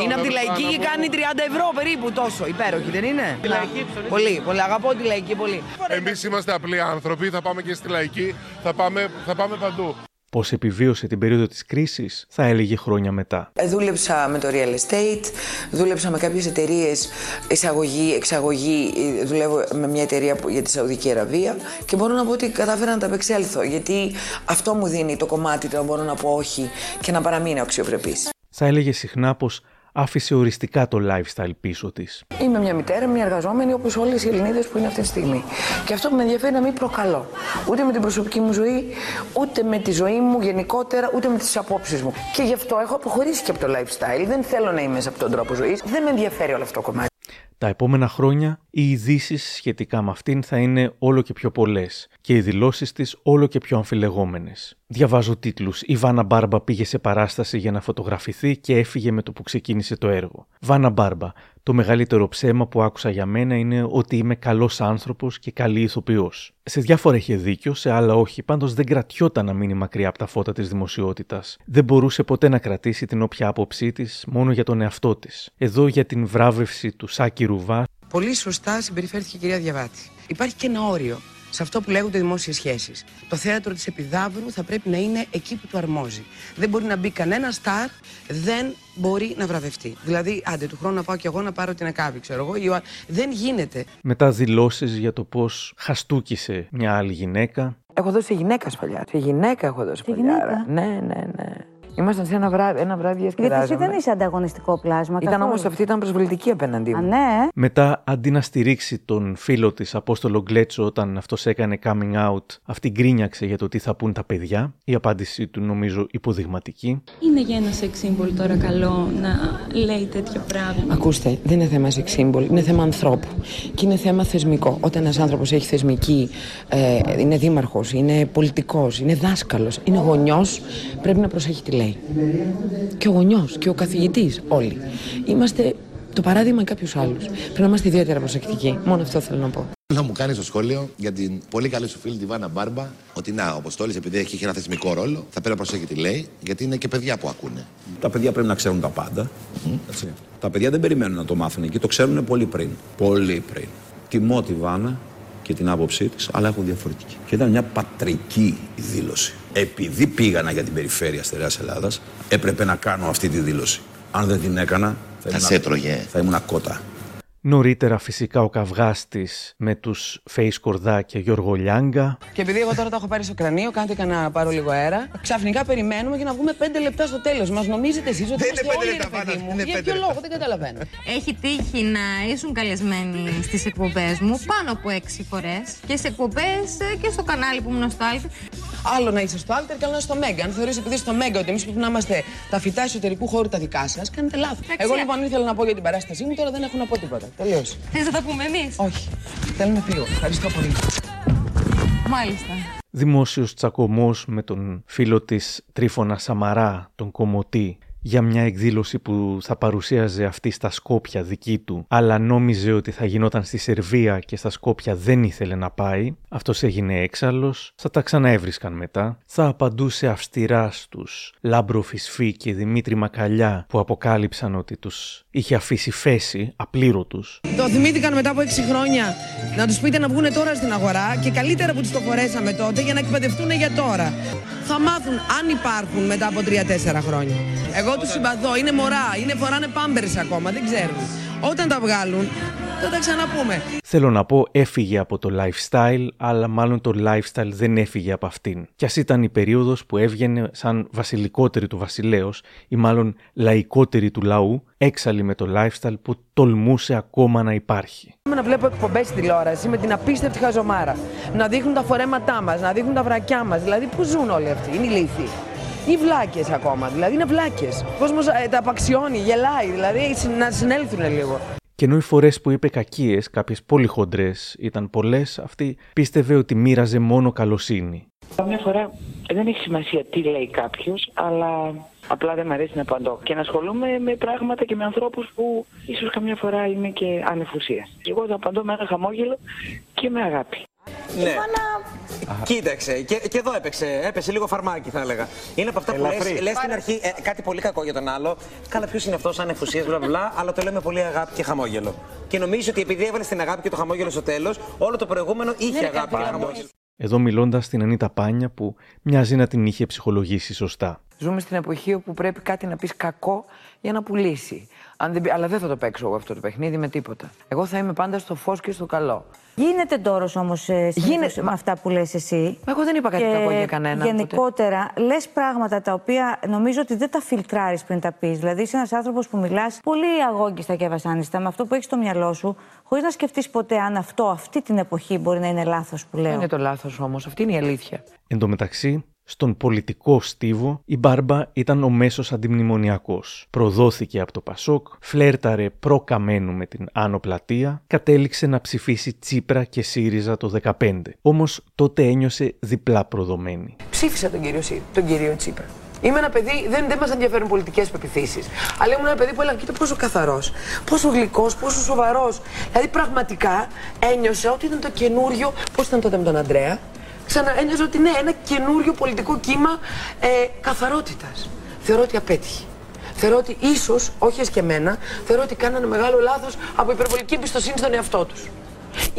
Είναι από τη λαϊκή και κάνει 30 ευρώ περίπου τόσο. Υπέροχη, δεν είναι; Τη λαϊκή Πολύ, πολύ. Αγαπώ τη λαϊκή πολύ. Εμείς είμαστε απλοί άνθρωποι. Θα πάμε και στη λαϊκή. Θα πάμε, θα πάμε παντού. Πώς επιβίωσε την περίοδο της κρίσης, θα έλεγε χρόνια μετά. Ε, δούλεψα με το real estate, δούλεψα με κάποιες εταιρείες εισαγωγή, εξαγωγή. ε, Δουλεύω με μια εταιρεία που- για τη Σαουδική Αραβία και μπορώ να πω ότι κατάφερα να τα απεξέλθω. Γιατί αυτό μου δίνει το κομμάτι το να μπορώ να πω όχι και να παραμείνω αξιοπρεπής. Θα έλεγε συχνά πως άφησε οριστικά το lifestyle πίσω της. Είμαι μια μητέρα, μια εργαζόμενη όπως όλες οι Ελληνίδες που είναι αυτή τη στιγμή. Και αυτό που με ενδιαφέρει είναι να μην προκαλώ. Ούτε με την προσωπική μου ζωή, ούτε με τη ζωή μου γενικότερα, ούτε με τις απόψεις μου. Και γι' αυτό έχω αποχωρήσει και από το lifestyle. Δεν θέλω να είμαι σε αυτόν τον τρόπο ζωής. Δεν με ενδιαφέρει όλο αυτό το κομμάτι. Τα επόμενα χρόνια οι ειδήσει σχετικά με αυτήν θα είναι όλο και πιο πολλές και οι δηλώσεις της όλο και πιο αμφιλεγόμενες. Διαβάζω τίτλους. Η Βάνα Μπάρμπα πήγε σε παράσταση για να φωτογραφηθεί και έφυγε με το που ξεκίνησε το έργο. Βάνα Μπάρμπα. Το μεγαλύτερο ψέμα που άκουσα για μένα είναι ότι είμαι καλός άνθρωπος και καλή ηθοποιός. Σε διάφορα είχε δίκιο, σε άλλα όχι, πάντως δεν κρατιόταν να μείνει μακριά από τα φώτα της δημοσιότητας. Δεν μπορούσε ποτέ να κρατήσει την όποια άποψή της μόνο για τον εαυτό της. Εδώ για την βράβευση του Σάκη Ρουβά Πολύ σωστά συμπεριφέρθηκε η κυρία Διαβάτη. Υπάρχει και ένα όριο σε αυτό που λέγονται δημόσιες σχέσεις. Το θέατρο της Επιδαύρου θα πρέπει να είναι εκεί που του αρμόζει. Δεν μπορεί να μπει κανένα στάρ, δεν μπορεί να βραβευτεί. Δηλαδή, άντε του χρόνου να πάω κι εγώ να πάρω την ακάβη, ξέρω εγώ. ή ο- Δεν γίνεται. μετά δηλώσεις για το πώς χαστούκισε μια άλλη γυναίκα. Έχω δώσει σε γυναίκα σπαλιά. Σε γυναίκα έχω δώσει σπαλιά. Ναι, ναι, ναι. Ήμασταν σε ένα βράδυ, ένα βράδυ Γιατί διασκεδάζαμε. εσύ δεν είσαι ανταγωνιστικό πλάσμα. Ήταν καθόλου. όμως αυτή ήταν προσβολητική απέναντί μου. Α, ναι. Μετά, αντί να στηρίξει τον φίλο της Απόστολο Γκλέτσο όταν αυτός έκανε coming out, αυτή γκρίνιαξε για το τι θα πούν τα παιδιά. Η απάντησή του νομίζω υποδειγματική. Είναι για ένα σεξ symbol τώρα καλό να λέει τέτοια πράγματα. Ακούστε, δεν είναι θέμα sex symbol, είναι θέμα ανθρώπου. Και είναι θέμα θεσμικό. Όταν ένας άνθρωπος έχει θεσμική, ε, είναι δήμαρχος, είναι πολιτικός, είναι δάσκαλος, είναι γονιός, πρέπει να προσέχει τι λέει. Και ο γονιός και ο καθηγητής, όλοι. Είμαστε το παράδειγμα κάποιους άλλους. Πρέπει να είμαστε ιδιαίτερα προσεκτικοί. Μόνο αυτό θέλω να πω. Θα μου κάνεις το σχόλιο για την πολύ καλή σου φίλη τη Βάνα Μπάρμπα ότι να, ο Αποστόλης επειδή έχει ένα θεσμικό ρόλο, θα πρέπει να προσέχει τι λέει, γιατί είναι και παιδιά που ακούνε. Τα παιδιά πρέπει να ξέρουν τα πάντα. Έτσι. Τα παιδιά δεν περιμένουν να το μάθουν εκεί, το ξέρουν πολύ πριν. Πολύ πριν. Τιμώ τη Βάνα και την άποψή της, αλλά έχω διαφορετική. Και ήταν μια πατρική δήλωση. Επειδή πήγανα για την περιφέρεια στερεάς Ελλάδας, έπρεπε να κάνω αυτή τη δήλωση. Αν δεν την έκανα, θα, ήμουν- σε έτρωγε. θα ήμουν κότα. Νωρίτερα φυσικά ο καυγάς της με τους Face Κορδά και Γιώργο Λιάγκα. Και επειδή εγώ τώρα το έχω πάρει στο κρανίο, κάντε να πάρω λίγο αέρα. Ξαφνικά περιμένουμε για να βγούμε πέντε λεπτά στο τέλος. Μας νομίζετε εσείς ότι είμαστε όλοι ρε παιδί μου; Για ποιο λόγο, δεν καταλαβαίνω. Έχει τύχει να ήσουν καλεσμένοι στις εκπομπές μου πάνω από έξι φορές και σε εκπομπές ε, και στο κανάλι που ήμουν στο Alter. Άλλο να είσαι στο Alter και άλλο να είσαι στο Μέγκα. Αν θεωρείς επειδή στο Μέγκα ότι εμείς πρέπει να είμαστε τα φυτά εσωτερικού χώρου τα δικά σας, κάνετε λάθος. Εγώ λοιπόν ήθελα να πω για την παράστασή μου, τώρα δεν έχω να πω τίποτα. Τελείωσε. Θες να τα πούμε εμείς; Όχι. Θέλω να φύγω. Ευχαριστώ πολύ. Μάλιστα. Δημόσιος τσακωμός με τον φίλο της Τρίφωνα Σαμαρά, τον Κομωτή, για μια εκδήλωση που θα παρουσίαζε αυτή στα Σκόπια δική του, αλλά νόμιζε ότι θα γινόταν στη Σερβία και στα Σκόπια δεν ήθελε να πάει. Αυτός έγινε έξαλλος, θα τα ξαναέβρισκαν μετά. Θα απαντούσε αυστηράς στου Λάμπρο Φυσφή και Δημήτρη Μακαλιά που αποκάλυψαν ότι τους είχε αφήσει φέσι απλήρωτους. Το θυμήθηκαν μετά από 6 χρόνια να τους πείτε να βγουν τώρα στην αγορά και καλύτερα που του το φορέσαμε τότε για να εκπαιδευτούν για τώρα. Θα μάθουν αν υπάρχουν μετά από 3-4 χρόνια. Εγώ τους συμπαθώ, είναι μωρά, είναι φοράνε πάμπερς ακόμα, δεν ξέρουν. Όταν τα βγάλουν, θα τα ξαναπούμε. Θέλω να πω έφυγε από το lifestyle, αλλά μάλλον το lifestyle δεν έφυγε από αυτήν. Κι ας ήταν η περίοδος που έβγαινε σαν βασιλικότερη του βασιλέως ή μάλλον λαϊκότερη του λαού, έξαλλη με το lifestyle που τολμούσε ακόμα να υπάρχει. Να βλέπω εκπομπές στη τηλεόραση με την απίστευτη χαζομάρα. Να δείχνουν τα φορέματά μας, να δείχνουν τα βρακιά μας. Δηλαδή, πού ζουν όλοι αυτοί, είναι ηλίθιοι. Ή βλάκες ακόμα, δηλαδή είναι βλάκες. Ο κόσμος ε, τα απαξιώνει, γελάει, δηλαδή να συνέλθουν λίγο. Και ενώ οι φορές που είπε κακίες, κάποιες πολύ χοντρές, ήταν πολλές, αυτή πίστευε ότι μοίραζε μόνο καλοσύνη. Καμιά φορά δεν έχει σημασία τι λέει κάποιος, αλλά απλά δεν μου αρέσει να απαντώ. Και να ασχολούμαι με πράγματα και με ανθρώπους που ίσως καμιά φορά είναι και ανεφουσία. Εγώ θα απαντώ με ένα χαμόγελο και με αγάπη. Ναι. Κοίταξε, και, και εδώ έπαιξε, έπεσε λίγο φαρμάκι θα έλεγα. Είναι από αυτά που Ελαφρύ. λες, λες στην αρχή ε, κάτι πολύ κακό για τον άλλο. Καλά, ποιος είναι αυτός, σαν εφουσία, μπλα μπλα, αλλά το λέμε πολύ αγάπη και χαμόγελο. Και νομίζει ότι επειδή έβαλες την αγάπη και το χαμόγελο στο τέλος, όλο το προηγούμενο είχε αγάπη και χαμόγελο. Εδώ μιλώντας στην Ανίτα Πάνια που μοιάζει να την είχε ψυχολογήσει σωστά. Ζούμε στην εποχή όπου πρέπει κάτι να πεις κακό για να πουλήσει. Αν δεν, πει- αλλά δεν θα το παίξω εγώ αυτό το παιχνίδι με τίποτα. Εγώ θα είμαι πάντα στο φως και στο καλό. Γίνεται τώρα όμως Γίνεται, με αυτά που λες εσύ. Μα εγώ δεν είπα κάτι Και κακό για κανέναν. Γενικότερα, λες πράγματα τα οποία νομίζω ότι δεν τα φιλτράρεις πριν τα πεις. Δηλαδή, είσαι ένας άνθρωπος που μιλάς πολύ αγόγγιστα και βασάνιστα με αυτό που έχεις στο μυαλό σου, χωρίς να σκεφτείς ποτέ αν αυτό αυτή την εποχή μπορεί να είναι λάθος που λέω. Δεν είναι το λάθος όμως, αυτή είναι η αλήθεια. Εν τω μεταξύ, στον πολιτικό στίβο, η Μπάρμπα ήταν ο μέσος αντιμνημονιακός. Προδόθηκε από το Πασόκ, φλέρταρε προκαμένου με την Άνω Πλατεία, κατέληξε να ψηφίσει Τσίπρα και ΣΥΡΙΖΑ το 15. Όμως τότε ένιωσε διπλά προδομένη. Ψήφισα τον κύριο, Σι- τον κύριο Τσίπρα. Είμαι ένα παιδί, δεν, δεν μας ενδιαφέρουν πολιτικές πεπιθήσεις. Αλλά ήμουν ένα παιδί που έλεγα: Κοίτα πόσο καθαρός, πόσο γλυκός, πόσο σοβαρός. Δηλαδή πραγματικά ένιωσα ότι ήταν το καινούριο. Πώς ήταν τότε με τον Αντρέα; Ξανά ένιωσα ότι ναι, ένα καινούριο πολιτικό κύμα ε, καθαρότητας. Θεωρώ ότι απέτυχε. Θεωρώ ότι ίσως, όχι εσκεμένα, θεωρώ ότι κάνανε μεγάλο λάθος από υπερβολική εμπιστοσύνη στον εαυτό τους.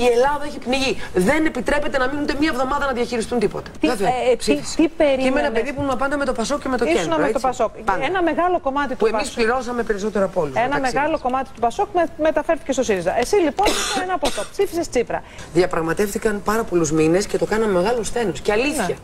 Η Ελλάδα έχει πνιγεί. Δεν επιτρέπεται να μείνουν ούτε μία εβδομάδα να διαχειριστούν τίποτα. Τι- Βέβαια, ε, τι- ψήφισα. τι Και είμαι ένα περίμενες; παιδί που ήμουν πάντα με το Πασόκ και με το Ήσουν Κέντρο. με το έτσι. Πασόκ. Πάντα. Ένα μεγάλο κομμάτι του Που εμείς Πασόκ. πληρώσαμε περισσότερο από όλους. Ένα μεγάλο κομμάτι του Πασόκ με, μεταφέρθηκε στο ΣΥΡΙΖΑ. Εσύ λοιπόν είσαι ένα από το. Ψήφισες Τσίπρα. Διαπραγματεύτηκαν πάρα πολλούς μήνες και το κάναμε μεγάλο στένος. Και αλήθεια. Ναι.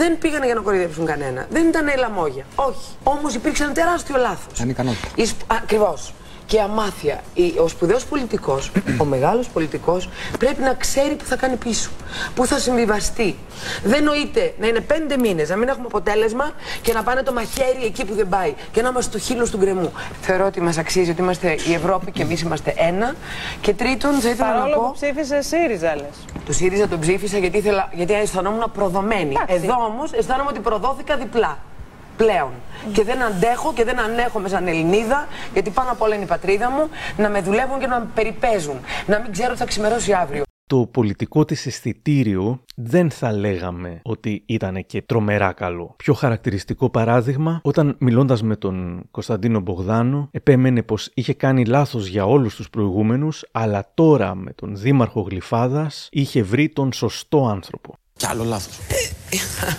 Δεν πήγανε για να κοροϊδέψουν κανένα. Δεν ήταν λαμόγια. Όχι. Όμως υπήρξε ένα τεράστιο λάθος. Ανικανότητα. Ακριβώς. Και αμάθεια. Η- Ο σπουδαίος πολιτικός, ο μεγάλος πολιτικός, πρέπει να ξέρει που θα κάνει πίσω. Που θα συμβιβαστεί. Δεν νοείται να είναι πέντε μήνες, να μην έχουμε αποτέλεσμα και να πάνε το μαχαίρι εκεί που δεν πάει. Και να είμαστε στο χείλος του γκρεμού. Θεωρώ ότι μας αξίζει ότι είμαστε η Ευρώπη και εμείς είμαστε ένα. Και τρίτον, θα ήθελα να Παρόλο πω. που ψήφισε ΣΥΡΙΖΑ, λες. Το ΣΥΡΙΖΑ τον ψήφισα γιατί, ήθελα, γιατί αισθανόμουν προδομένη. Εντάξει. Εδώ όμως αισθάνομαι ότι προδόθηκα διπλά. Πλέον. Και δεν αντέχω και δεν ανέχομαι σαν Ελληνίδα, γιατί πάνω απ' όλα είναι η πατρίδα μου, να με δουλεύουν και να με περιπέζουν. Να μην ξέρω τι θα ξημερώσει αύριο. Το πολιτικό της αισθητήριο δεν θα λέγαμε ότι ήταν και τρομερά καλό. Πιο χαρακτηριστικό παράδειγμα, όταν μιλώντας με τον Κωνσταντίνο Μπογδάνο, επέμενε πως είχε κάνει λάθος για όλους τους προηγούμενους, αλλά τώρα με τον Δήμαρχο Γλυφάδας είχε βρει τον σωστό άνθρωπο. Κι άλλο λάθος.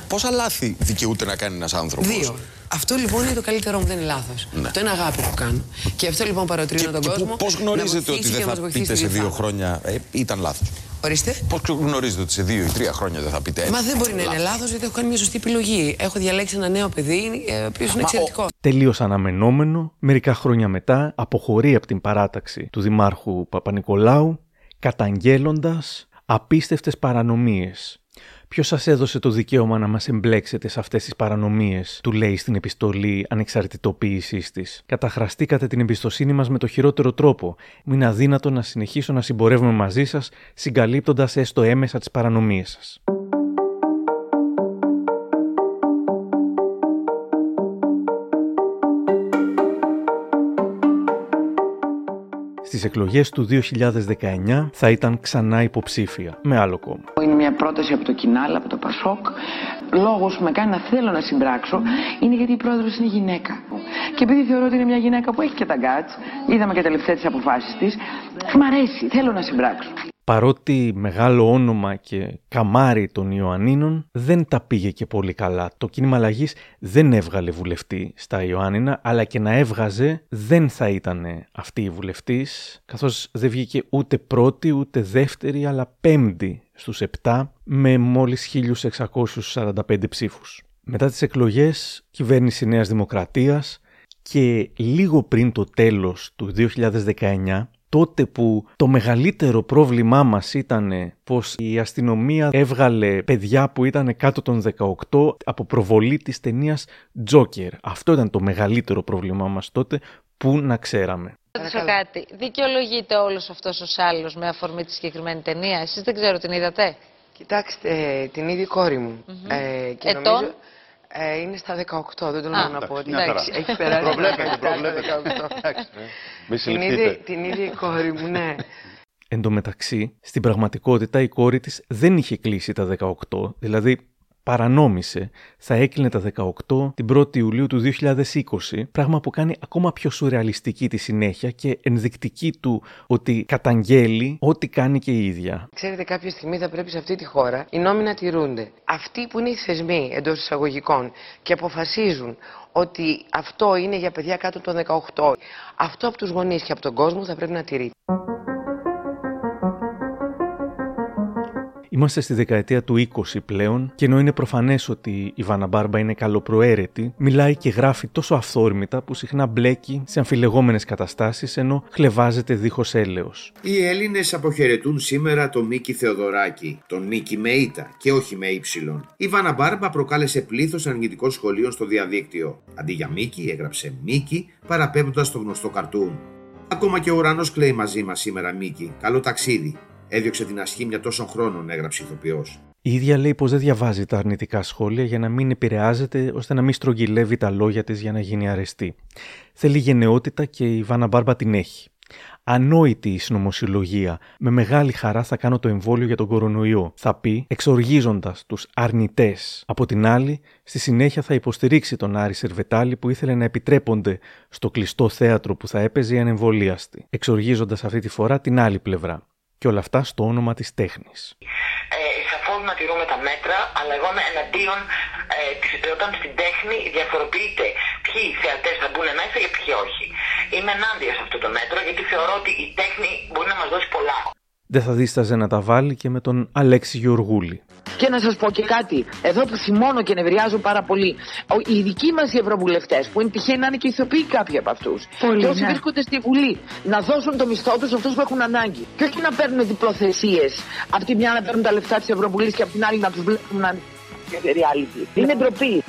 Πόσα λάθη δικαιούται να κάνει ένας άνθρωπος; Δύο. Αυτό λοιπόν είναι το καλύτερό μου, δεν είναι λάθος. Ναι. Το είναι αγάπη που κάνω. Και αυτό λοιπόν παροτρύνω τον κόσμο. Πώς γνωρίζετε να ότι βοηθήσει δεν και να μας θα βοηθήσει πείτε στη σε δύο Γλυφάδα. χρόνια ε, ήταν λάθος; Ορίστε. Πώς γνωρίζετε ότι σε δύο ή τρία χρόνια δεν θα πείτε έτσι. Μα δεν μπορεί να είναι λάθος; γιατί έχω κάνει μια σωστή επιλογή. Έχω διαλέξει ένα νέο παιδί, ε, ο οποίος είναι Μα, εξαιρετικό. Τελείως αναμενόμενο, μερικά χρόνια μετά αποχωρεί από την παράταξη του Δημάρχου Παπα-Νικολάου, καταγγέλλοντας απίστευτες παρανομίες. Ποιος σας έδωσε το δικαίωμα να μας εμπλέξετε σε αυτές τις παρανομίες, του λέει στην επιστολή ανεξαρτητοποίησής της. Καταχραστήκατε την εμπιστοσύνη μας με το χειρότερο τρόπο. Μου είναι αδύνατο να συνεχίσω να συμπορεύομαι μαζί σας, συγκαλύπτοντας έστω έμεσα τις παρανομίες σας. Στις εκλογές του 2019 θα ήταν ξανά υποψήφια με άλλο κόμμα. Είναι μια πρόταση από το Κινάλ, από το Πασόκ. Λόγος που με κάνει να θέλω να συμπράξω είναι γιατί η πρόεδρος είναι γυναίκα. Και επειδή θεωρώ ότι είναι μια γυναίκα που έχει και τα γκάτ, είδαμε και τελευταία τι αποφάσεις της, μ' αρέσει, θέλω να συμπράξω. Παρότι μεγάλο όνομα και καμάρι των Ιωαννίνων δεν τα πήγε και πολύ καλά. Το κίνημα αλλαγής δεν έβγαλε βουλευτή στα Ιωάννινα, αλλά και να έβγαζε δεν θα ήταν αυτή η βουλευτής, καθώς δεν βγήκε ούτε πρώτη ούτε δεύτερη, αλλά πέμπτη στους 7 με μόλις 1645 ψήφους. Μετά τις εκλογές, κυβέρνηση Νέας Δημοκρατίας και λίγο πριν το τέλος του 2019 τότε που το μεγαλύτερο πρόβλημά μας ήταν πως η αστυνομία έβγαλε παιδιά που ήταν κάτω των 18 από προβολή της ταινίας Joker. Αυτό ήταν το μεγαλύτερο πρόβλημά μας τότε που να ξέραμε. ρωτήσω κάτι. Δικαιολογείται όλος αυτός ο σάλο με αφορμή τη συγκεκριμένη ταινία; Εσείς δεν ξέρω, την είδατε; Κοιτάξτε, την είδε η κόρη μου. ε, και Ετών; νομίζω, ε, είναι στα 18, δεν τολμώ Α, να πω. μια Εντάξει, χαρά. έχει περάσει. Προβλέπετε, προβλέπετε. Εντάξει. Μη Την είδε, συλληφθείτε. την είδε η κόρη μου, ναι. Εν τω μεταξύ, στην πραγματικότητα η κόρη της δεν είχε κλείσει τα 18, δηλαδή παρανόμησε, θα έκλεινε τα 18 την 1η Ιουλίου του 2020, πράγμα που κάνει ακόμα πιο σουρεαλιστική τη συνέχεια και ενδεικτική του ότι καταγγέλει ό,τι κάνει και η ίδια. Ξέρετε, κάποια στιγμή θα πρέπει σε αυτή τη χώρα οι νόμοι να τηρούνται. Αυτοί που είναι οι θεσμοί εντός εισαγωγικών και αποφασίζουν ότι αυτό είναι για παιδιά κάτω των 18, αυτό από τους γονείς και από τον κόσμο θα πρέπει να τηρείται. Είμαστε στη δεκαετία του 20 πλέον και ενώ είναι προφανές ότι η Βάνα Μπάρμπα είναι καλοπροαίρετη, μιλάει και γράφει τόσο αυθόρμητα που συχνά μπλέκει σε αμφιλεγόμενες καταστάσεις ενώ χλεβάζεται δίχως έλεος. Οι Έλληνες αποχαιρετούν σήμερα τον Μίκη Θεοδωράκη, τον Νίκη με ήττα και όχι με ύψιλον. Η Βάνα Μπάρμπα προκάλεσε πλήθος αρνητικών σχολείων στο διαδίκτυο. Αντί για Μίκη, έγραψε Μίκη, παραπέμποντας το γνωστό καρτούν. Ακόμα και ο ουρανός κλαίει μαζί μας σήμερα, Μίκη. Καλό ταξίδι. Έδιωξε την ασχήμια τόσων χρόνων, έγραψε ηθοποιός. Η ίδια λέει πως δεν διαβάζει τα αρνητικά σχόλια για να μην επηρεάζεται ώστε να μην στρογγυλεύει τα λόγια της για να γίνει αρεστή. Θέλει γενναιότητα και η Βάνα Μπάρμπα την έχει. Ανόητη η συνωμοσιολογία. Με μεγάλη χαρά θα κάνω το εμβόλιο για τον κορονοϊό, θα πει, εξοργίζοντας τους αρνητές. Από την άλλη, στη συνέχεια θα υποστηρίξει τον Άρη Σερβετάλη που ήθελε να επιτρέπονται στο κλειστό θέατρο που θα έπαιζε η ανεμβολίαστη, εξοργίζοντας αυτή τη φορά την άλλη πλευρά. Και όλα αυτά στο όνομα της τέχνης. Ε, Σαφώς να τηρούμε τα μέτρα, αλλά εγώ είμαι εναντίον ε, της- όταν στην τέχνη διαφοροποιείται ποιοι θεατές θα μπουν μέσα και ποιοι όχι. Είμαι ενάντια σε αυτό το μέτρο γιατί θεωρώ ότι η τέχνη μπορεί να μας δώσει πολλά. Δεν θα δίσταζε να τα βάλει και με τον Αλέξη Γεωργούλη. Και να σας πω και κάτι, εδώ που θυμώνω και νευριάζω πάρα πολύ. Ο- Οι δικοί μας οι ευρωβουλευτές, που είναι τυχαίνει να είναι και ηθοποιοί κάποιοι από αυτούς, Πολύ, και όσοι ναι. βρίσκονται στη Βουλή, να δώσουν το μισθό τους σε αυτούς που έχουν ανάγκη. Και όχι να παίρνουν διπλοθεσίες. Από τη μια να παίρνουν τα λεφτά της Ευρωβουλής και από την άλλη να τους βλέπουν να είναι reality. Είναι ντροπή.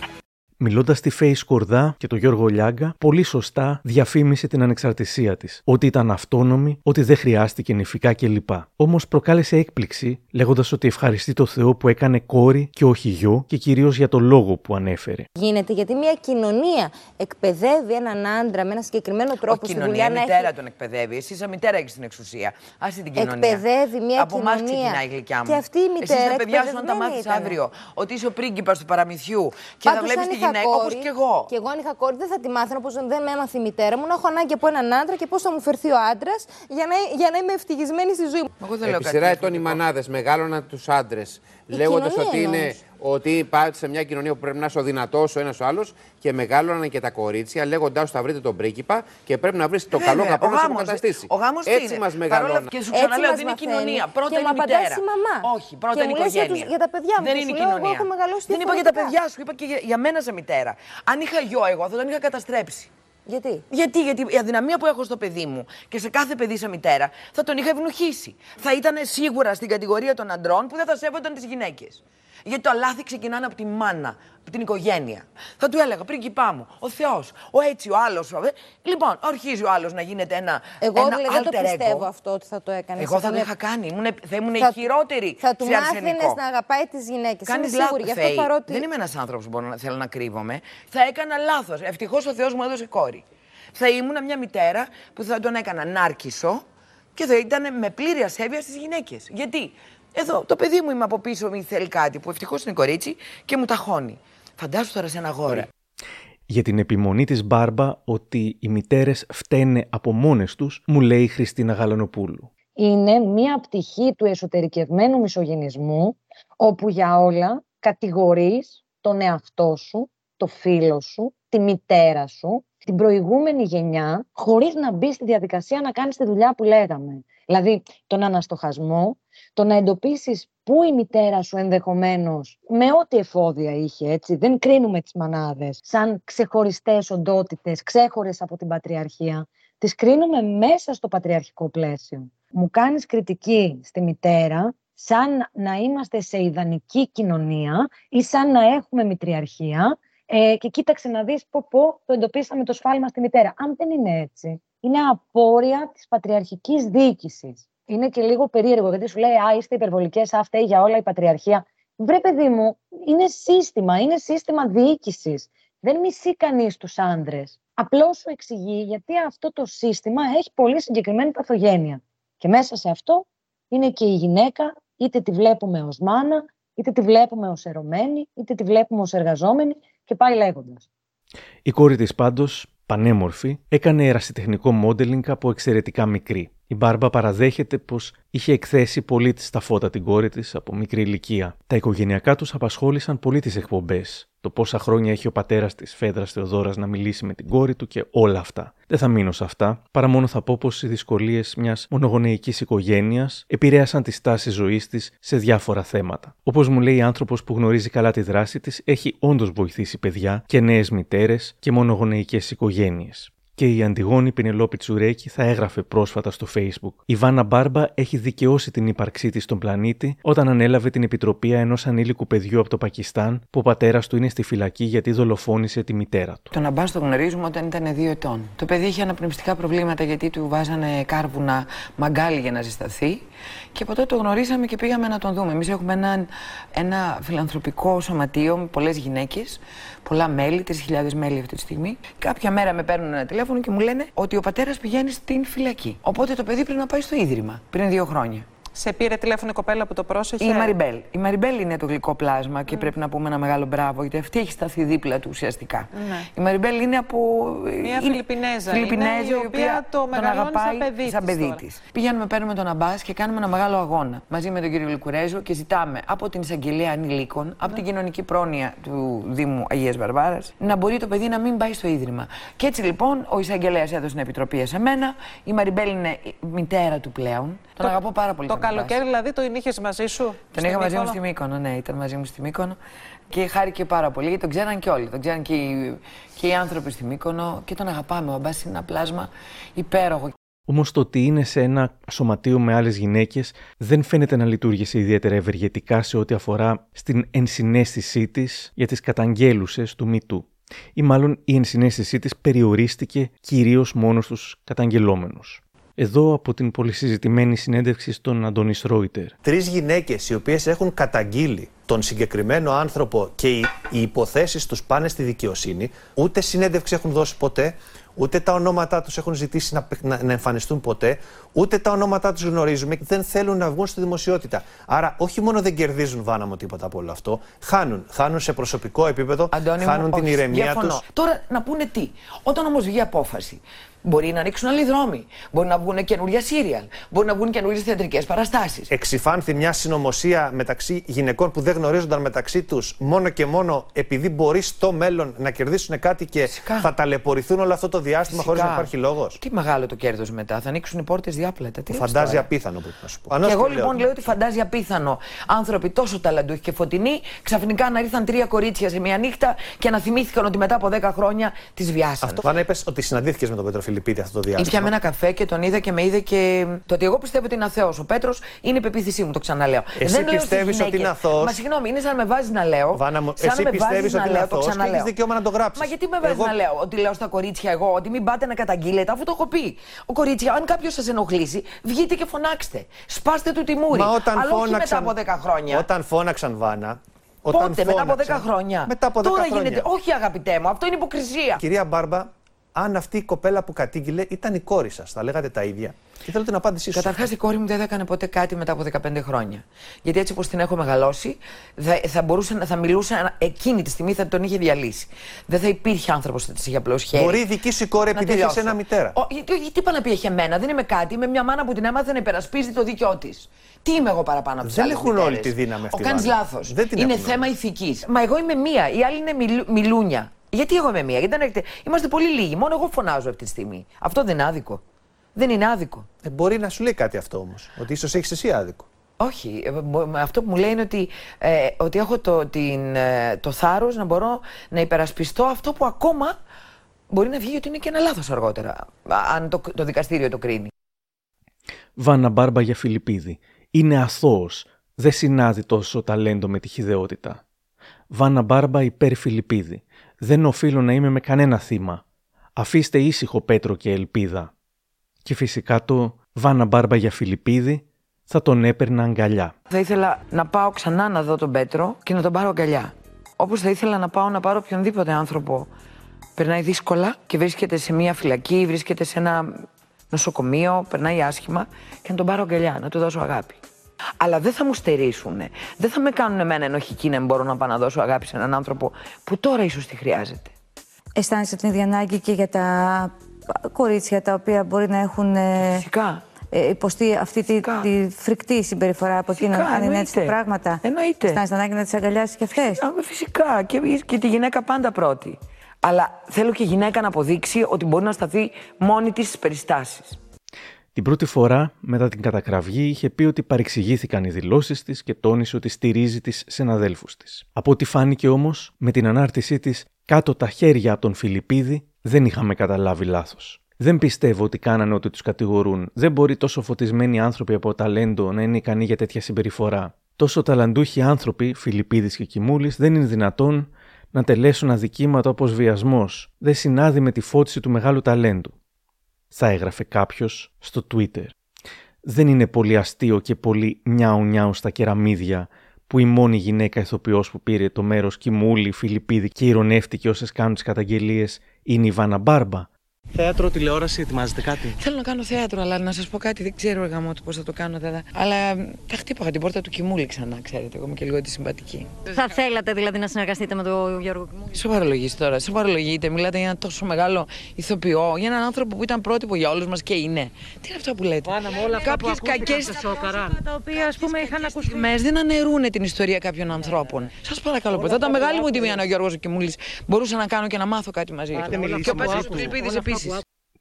Μιλώντας στη Φέη Σκορδά και τον Γιώργο Λιάγκα, πολύ σωστά διαφήμισε την ανεξαρτησία της. Ότι ήταν αυτόνομη, ότι δεν χρειάστηκε νηφικά κλπ. Όμως προκάλεσε έκπληξη, λέγοντας ότι ευχαριστεί το Θεό που έκανε κόρη και όχι γιο και κυρίως για το λόγο που ανέφερε. Γίνεται γιατί μια κοινωνία εκπαιδεύει έναν άντρα με ένα συγκεκριμένο τρόπο Όχι στη κοινωνία, δουλειά η να μητέρα έχει. τον εκπαιδεύει. Εσύ σαν μητέρα έχεις την εξουσία. Άσε την κοινωνία. Εκπαιδεύει μια Από εμάς κοινωνία. ξεκινάει η γλυκιά μου. Και αυτή η μητέρα Εσύ στα παιδιά σου, αν τα εκπαιδευμένη μάθεις ήταν. αύριο, ότι είσαι ο πρίγκιπας του παραμυθιού και θα Πάντως, βλέπεις αν τη είχα γυναίκα όπως κόρη, και εγώ. Και εγώ αν είχα κόρη δεν θα τη μάθαινα όπως δεν με έμαθε η μητέρα μου να έχω ανάγκη από έναν άντρα και πώς θα μου φερθεί ο άντρας για να, για να είμαι ευτυχισμένη στη ζωή μου. Εγώ Επί σειρά ετών οι μανάδες μεγάλωναν τους άντρες, λέγοντας κοινωνία ότι είναι εννοείς. Ότι υπάρχει σε μια κοινωνία που πρέπει να είσαι ο δυνατός ο ένας ο άλλος και μεγάλωναν και τα κορίτσια λέγοντάς ότι θα βρείτε τον πρίγκιπα και πρέπει να βρεις το καλό Βέβαια, καπρό ο να σε γάμος, αποκαταστήσει. Ο γάμος τι Έτσι είναι; μας Παρόλα- μεγαλώναν. Και σου Έτσι ξαναλέω, μας δεν είναι η μαθαίνει. κοινωνία. Πρώτα Και είναι μου η απαντάς μητέρα. η μαμά. Όχι, πρώτα Και είναι η μου λες για τους- οικογένεια. για τα παιδιά μου Δεν και είναι η σου λέω, εγώ κοινωνία. έχω μεγαλώσει Δεν είπα για τα διαφορετικά. παιδιά σου, είπα και για, για μένα σε μητέρα. Αν είχα γιο εγώ, θα τον είχα καταστρέψει. Γιατί; Γιατί, γιατί η αδυναμία που έχω στο παιδί μου και σε κάθε παιδί σε μητέρα θα τον είχα ευνοχήσει. Θα ήταν σίγουρα στην κατηγορία των αντρών που δεν θα σέβονταν τις γυναίκες. Γιατί τα λάθη ξεκινάνε από τη μάνα, από την οικογένεια. Θα του έλεγα, πρίγκιπά μου, ο Θεός, ο έτσι, ο άλλος. Λοιπόν, αρχίζει ο άλλος να γίνεται ένα. Εγώ ένα δηλαδή, δεν το alter ego. πιστεύω αυτό ότι θα το έκανε. Εγώ θα το είχα κάνει. Ήμουν, θα ήμουν Θα- η χειρότερη Θα του σε μάθαινες αρσενικό. να αγαπάει τις γυναίκες. Κάνεις Είμαι σίγουρη. Γι' αυτό λάθο. παρότι. Δεν είμαι ένας άνθρωπος που μπορώ να θέλω να κρύβομαι. Θα έκανα λάθος. Ευτυχώς ο Θεός μου έδωσε κόρη. Θα ήμουν μια μητέρα που θα τον έκανα νάρκισο Και θα ήταν με πλήρη ασέβεια στις γυναίκες. Γιατί; Εδώ το παιδί μου είμαι από πίσω, μην θέλει κάτι που ευτυχώς είναι κορίτσι και μου ταχώνει. Φαντάσου τώρα σε ένα γόρι. Για την επιμονή της Μπάρμπα ότι οι μητέρες φταίνε από μόνες τους, μου λέει η Χριστίνα Γαλανοπούλου. είναι μία πτυχή του εσωτερικευμένου μισογενισμού, όπου για όλα κατηγορείς τον εαυτό σου, το φίλο σου, τη μητέρα σου, την προηγούμενη γενιά, χωρίς να μπει στη διαδικασία να κάνεις τη δουλειά που λέγαμε. Δηλαδή, τον αναστοχασμό, το να εντοπίσεις πού η μητέρα σου ενδεχομένως, με ό,τι εφόδια είχε, έτσι, δεν κρίνουμε τις μανάδες, σαν ξεχωριστές οντότητες, ξέχωρες από την πατριαρχία, τις κρίνουμε μέσα στο πατριαρχικό πλαίσιο. Μου κάνεις κριτική στη μητέρα, σαν να είμαστε σε ιδανική κοινωνία ή σαν να έχουμε μητριαρχία ε, και κοίταξε να δεις πω πω το εντοπίσαμε το σφάλμα στη μητέρα. Αν δεν είναι έτσι, είναι απόρρια της πατριαρχικής διοίκησης. Είναι και λίγο περίεργο γιατί σου λέει «Α, είστε υπερβολικές, α, φταίει για όλα η πατριαρχία». Βρε παιδί μου, είναι σύστημα, είναι σύστημα διοίκησης. Δεν μισεί κανείς τους άντρες. Απλώς σου εξηγεί γιατί αυτό το σύστημα έχει πολύ συγκεκριμένη παθογένεια. Και μέσα σε αυτό είναι και η γυναίκα, είτε τη βλέπουμε ως μάνα, είτε τη βλέπουμε ως ερωμένη, είτε τη βλέπουμε ως εργαζόμενη και πάει λέγοντας. Η κόρη της πάντως, πανέμορφη, έκανε ερασιτεχνικό μόντελινγκ από εξαιρετικά μικρή. Η Μπάρμπα παραδέχεται πως είχε εκθέσει πολύ της στα φώτα την κόρη της από μικρή ηλικία. Τα οικογενειακά τους απασχόλησαν πολύ τις εκπομπές. Το πόσα χρόνια έχει ο πατέρας της Φέδρας Θεοδόρας να μιλήσει με την κόρη του και όλα αυτά. Δεν θα μείνω σε αυτά, παρά μόνο θα πω πως οι δυσκολίες μιας μονογονεϊκής οικογένειας επηρέασαν τη στάση ζωής της σε διάφορα θέματα. Όπως μου λέει άνθρωπος που γνωρίζει καλά τη δράση της, έχει όντως βοηθήσει παιδιά και νέες μητέρες και μονογονεϊκές οικογένειες και η Αντιγόνη Πινελόπη Τσουρέκη θα έγραφε πρόσφατα στο Facebook. Η Βάνα Μπάρμπα έχει δικαιώσει την ύπαρξή της στον πλανήτη όταν ανέλαβε την επιτροπή ενός ανήλικου παιδιού από το Πακιστάν που ο πατέρας του είναι στη φυλακή γιατί δολοφόνησε τη μητέρα του. Τον Αμπάς το γνωρίζουμε όταν ήταν δύο ετών. Το παιδί είχε αναπνευστικά προβλήματα γιατί του βάζανε κάρβουνα μαγκάλι για να ζεσταθεί. Και από τότε το γνωρίσαμε και πήγαμε να τον δούμε. Εμείς έχουμε ένα, ένα φιλανθρωπικό σωματείο με πολλές γυναίκες, πολλά μέλη, 3.000 μέλη αυτή τη στιγμή. Κάποια μέρα με παίρνουν ένα τηλέφωνο και μου λένε ότι ο πατέρας πηγαίνει στην φυλακή. Οπότε το παιδί πρέπει να πάει στο ίδρυμα πριν δύο χρόνια. Σε πήρε τηλέφωνο η κοπέλα που το πρόσεχε; Η Μαριμπέλ. Η Μαριμπέλ είναι το γλυκό πλάσμα και πρέπει να πούμε ένα μεγάλο μπράβο, γιατί αυτή έχει σταθεί δίπλα του ουσιαστικά. Ναι. Η Μαριμπέλ είναι από. Μια Φιλιππινέζα. Φιλιππινέζα, είναι, η οποία το τον μεγαλώνει αγαπάει σαν παιδί σαν της παιδί τώρα. της. Πηγαίνουμε, παίρνουμε τον Αμπά και κάνουμε ένα μεγάλο αγώνα μαζί με τον κύριο Λικουρέζο και ζητάμε από την εισαγγελέα ανηλίκων, από την κοινωνική πρόνοια του Δήμου Αγίας Βαρβάρας, να μπορεί το παιδί να μην πάει στο ίδρυμα. Και έτσι λοιπόν ο εισαγγελέας έδωσε την επιτροπή σε μένα. Η Μαριμπέλ είναι η μητέρα του πλέον. Τον αγαπώ πάρα πολύ. Το τον Αμπάς. καλοκαίρι δηλαδή τον είχε μαζί σου. Τον στη είχα μαζί μου Μύκονο; στη Μύκονο, ναι, ήταν μαζί μου στη Μύκονο. Και χάρηκε πάρα πολύ, γιατί τον ξέραν και όλοι. Τον ξέραν και οι, και οι άνθρωποι στη Μύκονο και τον αγαπάμε. Ο Αμπάς είναι ένα πλάσμα υπέροχο. Όμως το ότι είναι σε ένα σωματείο με άλλες γυναίκες δεν φαίνεται να λειτουργήσε ιδιαίτερα ευεργετικά σε ό,τι αφορά στην ενσυναίσθησή της για τις καταγγέλουσες του MeToo. Ή μάλλον η ενσυναίσθησή της περιορίστηκε κυρίως μόνος στου καταγγελόμενου. Εδώ από την πολυσυζητημένη συνέντευξη στον Αντώνης Ρόιτερ. Τρεις γυναίκες οι οποίες έχουν καταγγείλει τον συγκεκριμένο άνθρωπο και οι, οι υποθέσεις τους πάνε στη δικαιοσύνη, ούτε συνέντευξη έχουν δώσει ποτέ, ούτε τα ονόματά τους έχουν ζητήσει να, να, να εμφανιστούν ποτέ, ούτε τα ονόματά τους γνωρίζουμε, δεν θέλουν να βγουν στη δημοσιότητα. Άρα, όχι μόνο δεν κερδίζουν βάνα μου τίποτα από όλο αυτό, χάνουν. Χάνουν σε προσωπικό επίπεδο, Αντώνη μου, χάνουν την όχι, ηρεμία διαφωνώ. τους. Τώρα να πούνε τι. Όταν όμως βγει απόφαση, μπορεί να ανοίξουν άλλοι δρόμοι. Μπορεί να βγουν καινούργια σύριαλ. Μπορεί να βγουν καινούργιες θεατρικές παραστάσεις. Εξυφάνθη μια συνωμοσία μεταξύ γυναικών που δεν γνωρίζονταν μεταξύ τους μόνο και μόνο επειδή μπορεί στο μέλλον να κερδίσουν κάτι και θα ταλαιπωρηθούν όλο αυτό το διάστημα χωρίς να υπάρχει λόγος. Τι μεγάλο το κέρδος μετά. Θα ανοίξουν οι πόρτες διάπλατα. Τι λες Φαντάζει τώρα. απίθανο πρέπει να σου πω. Και Ανώς εγώ το λέω. λοιπόν λέω ότι φαντάζει απίθανο άνθρωποι τόσο ταλαντούχοι και φωτεινοί ξαφνικά να ήρθαν τρία κορίτσια σε μια νύχτα και να θυμήθηκαν ότι μετά από 10 χρόνια τις βιάσαν. Αυτό Βάνα είπες ότι συναντήθηκες με τον Πέτρο Φιλιππίδη αυτό το διάστημα. Ήπιαμε ένα καφέ και τον είδα και με είδε και. Το ότι εγώ πιστεύω ότι είναι αθώο. Ο Πέτρος είναι η πεποίθησή μου, το ξαναλέω. Εσύ Δεν λέω στις πιστεύεις ότι γυναίκες. είναι αθώος; Μα συγγνώμη, είναι σαν να με βάζεις να λέω. Βάνα μου, σαν εσύ να με πιστεύεις βάζεις ότι να είναι λέω, το αθώος και ξαναλέω. έχεις δικαίωμα να το γράψεις. Μα γιατί με βάζεις Εγώ- να λέω ότι λέω στα κορίτσια εγώ ότι μην πάτε να καταγγείλετε, αφού το έχω πει. Ο κορίτσια, αν κάποιος σας ενοχλήσει, βγείτε και φωνάξτε. Σπάστε του τη μούρη. Μα όταν Αλλά όχι φώναξαν, μετά από 10 χρόνια. Όταν φώναξαν Βάνα. Όταν Πότε, μετά από 10 φώναξαν- χρόνια. Μετά από 10 Τώρα χρόνια. γίνεται. Όχι, αγαπητέ μου, αυτό είναι υποκρισία. Κυρία Μπάρμπα, αν αυτή η κοπέλα που κατήγγειλε ήταν η κόρη σας. Θα λέγατε τα ίδια. Και θέλω την απάντησή σου. Καταρχάς, η κόρη μου δεν θα έκανε ποτέ κάτι μετά από 15 χρόνια. Γιατί έτσι όπως την έχω μεγαλώσει, θα, θα, μπορούσε, να- θα μιλούσε εκείνη τη στιγμή, θα τον είχε διαλύσει. Δεν θα υπήρχε άνθρωπος που θα της είχε απλώς χέρι. Μπορεί η δική σου η κόρη, Να επειδή έχει τελειώσω. ένα μητέρα. Ο, γιατί, γιατί είπα να πει έχει εμένα, δεν είμαι κάτι. Είμαι μια μάνα που την έμαθε να υπερασπίζει το δίκαιό της. Τι είμαι εγώ παραπάνω από τις Δεν άλλες έχουν όλοι τη δύναμη αυτή, Ο κάνεις Βάνα. λάθος. Δεν την Είναι έχουν θέμα ηθικής. Μα εγώ είμαι μία. Οι άλλοι είναι μιλου, μιλούνια. Γιατί εγώ είμαι μία. Γιατί δεν έχετε... Είμαστε πολύ λίγοι. Μόνο εγώ φωνάζω αυτή τη στιγμή. Αυτό δεν είναι άδικο. Δεν είναι άδικο. Ε, μπορεί να σου λέει κάτι αυτό όμως. Ότι ίσως έχεις εσύ άδικο. Όχι. Ε, μπο- Αυτό που μου λέει είναι ότι, ε, ότι έχω το, την, ε, το θάρρος να μπορώ να υπερασπιστώ αυτό που ακόμα μπορεί να βγει ότι είναι και ένα λάθος αργότερα. α, Αν το, το δικαστήριο το κρίνει. Βάνα Μπάρμπα για Φιλιππίδη. Είναι αθώος. Δεν συνάδει τόσο ταλέντο με τη χιδεότητα. Βάνα Μπάρμπα υπέρ Φιλιππίδη. Δεν οφείλω να είμαι με κανένα θύμα. Αφήστε ήσυχο Πέτρο και Ελπίδα. Και φυσικά το Βάνα Μπάρμπα για Φιλιππίδη θα τον έπαιρνα αγκαλιά. Θα ήθελα να πάω ξανά να δω τον Πέτρο και να τον πάρω αγκαλιά. Όπως θα ήθελα να πάω να πάρω οποιονδήποτε άνθρωπο περνάει δύσκολα και βρίσκεται σε μια φυλακή, βρίσκεται σε ένα νοσοκομείο, περνάει άσχημα και να τον πάρω αγκαλιά, να του δώσω αγάπη. Αλλά δεν θα μου στερήσουν. Δεν θα με κάνουν εμένα ενοχική να μην μπορώ να πάω να δώσω αγάπη σε έναν άνθρωπο που τώρα ίσως τη χρειάζεται. Αισθάνεσαι την ίδια ανάγκη και για τα κορίτσια τα οποία μπορεί να έχουν ε, Φυσικά. ε, υποστεί αυτή τη, τη φρικτή συμπεριφορά από εκείνον, Φυσικά, αν είναι έτσι τα εννοείται. πράγματα. Εννοείται. Αισθάνεσαι ανάγκη να τις αγκαλιάσεις και αυτές; Φυσικά. Και, και τη γυναίκα πάντα πρώτη. Αλλά θέλω και η γυναίκα να αποδείξει ότι μπορεί να σταθεί μόνη της στις περιστάσεις. Την πρώτη φορά, μετά την κατακραυγή, είχε πει ότι παρεξηγήθηκαν οι δηλώσεις της και τόνισε ότι στηρίζει τις συναδέλφους της. Από ό,τι φάνηκε όμως, με την ανάρτησή της κάτω τα χέρια από τον Φιλιππίδη, δεν είχαμε καταλάβει λάθος. Δεν πιστεύω ότι κάνανε ό,τι τους κατηγορούν. Δεν μπορεί τόσο φωτισμένοι άνθρωποι από ταλέντο να είναι ικανοί για τέτοια συμπεριφορά. Τόσο ταλαντούχοι άνθρωποι, Φιλιππίδης και Κιμούλης, δεν είναι δυνατόν να τελέσουν αδικήματα όπως βιασμός. Δεν συνάδει με τη φώτιση του μεγάλου ταλέντου θα έγραφε κάποιος στο Twitter. Δεν είναι πολύ αστείο και πολύ νιάου νιάου στα κεραμίδια που η μόνη γυναίκα ηθοποιός που πήρε το μέρος Κιμούλη, Φιλιππίδη και ηρωνεύτηκε όσες κάνουν τις καταγγελίες είναι η Βάνα Μπάρμπα. Θέατρο, τηλεόραση, ετοιμάζετε κάτι; Θέλω να κάνω θέατρο, αλλά να σας πω κάτι, δεν ξέρω εγώ πώς θα το κάνω. Θα... Αλλά τα χτύπαγα την πόρτα του Κιμούλη ξανά, ξέρετε. Εγώ είμαι και λίγο τη συμπατική. Θα θέλατε δηλαδή να συνεργαστείτε με τον Γιώργο Κιμούλη; Σοβαρολογείς τώρα, σοβαρολογείτε. Μιλάτε για ένα τόσο μεγάλο ηθοποιό, για έναν άνθρωπο που ήταν πρότυπο για όλους μας και είναι. Τι είναι αυτά που λέτε; όλα αυτά που Κάποιες ακούστηκαν κακές σε σόκαραν. τα οποία ας πούμε είχαν ακουστεί. δεν αναιρούν την ιστορία κάποιων ανθρώπων. Σας παρακαλώ, πολύ. θα ήταν μεγάλη μου τιμή αν ο Γιώργος Κιμούλης μπορούσα να κάνω και να μάθω κάτι μαζί του. Και ο Πατρί Φιλιππίδη επίσης.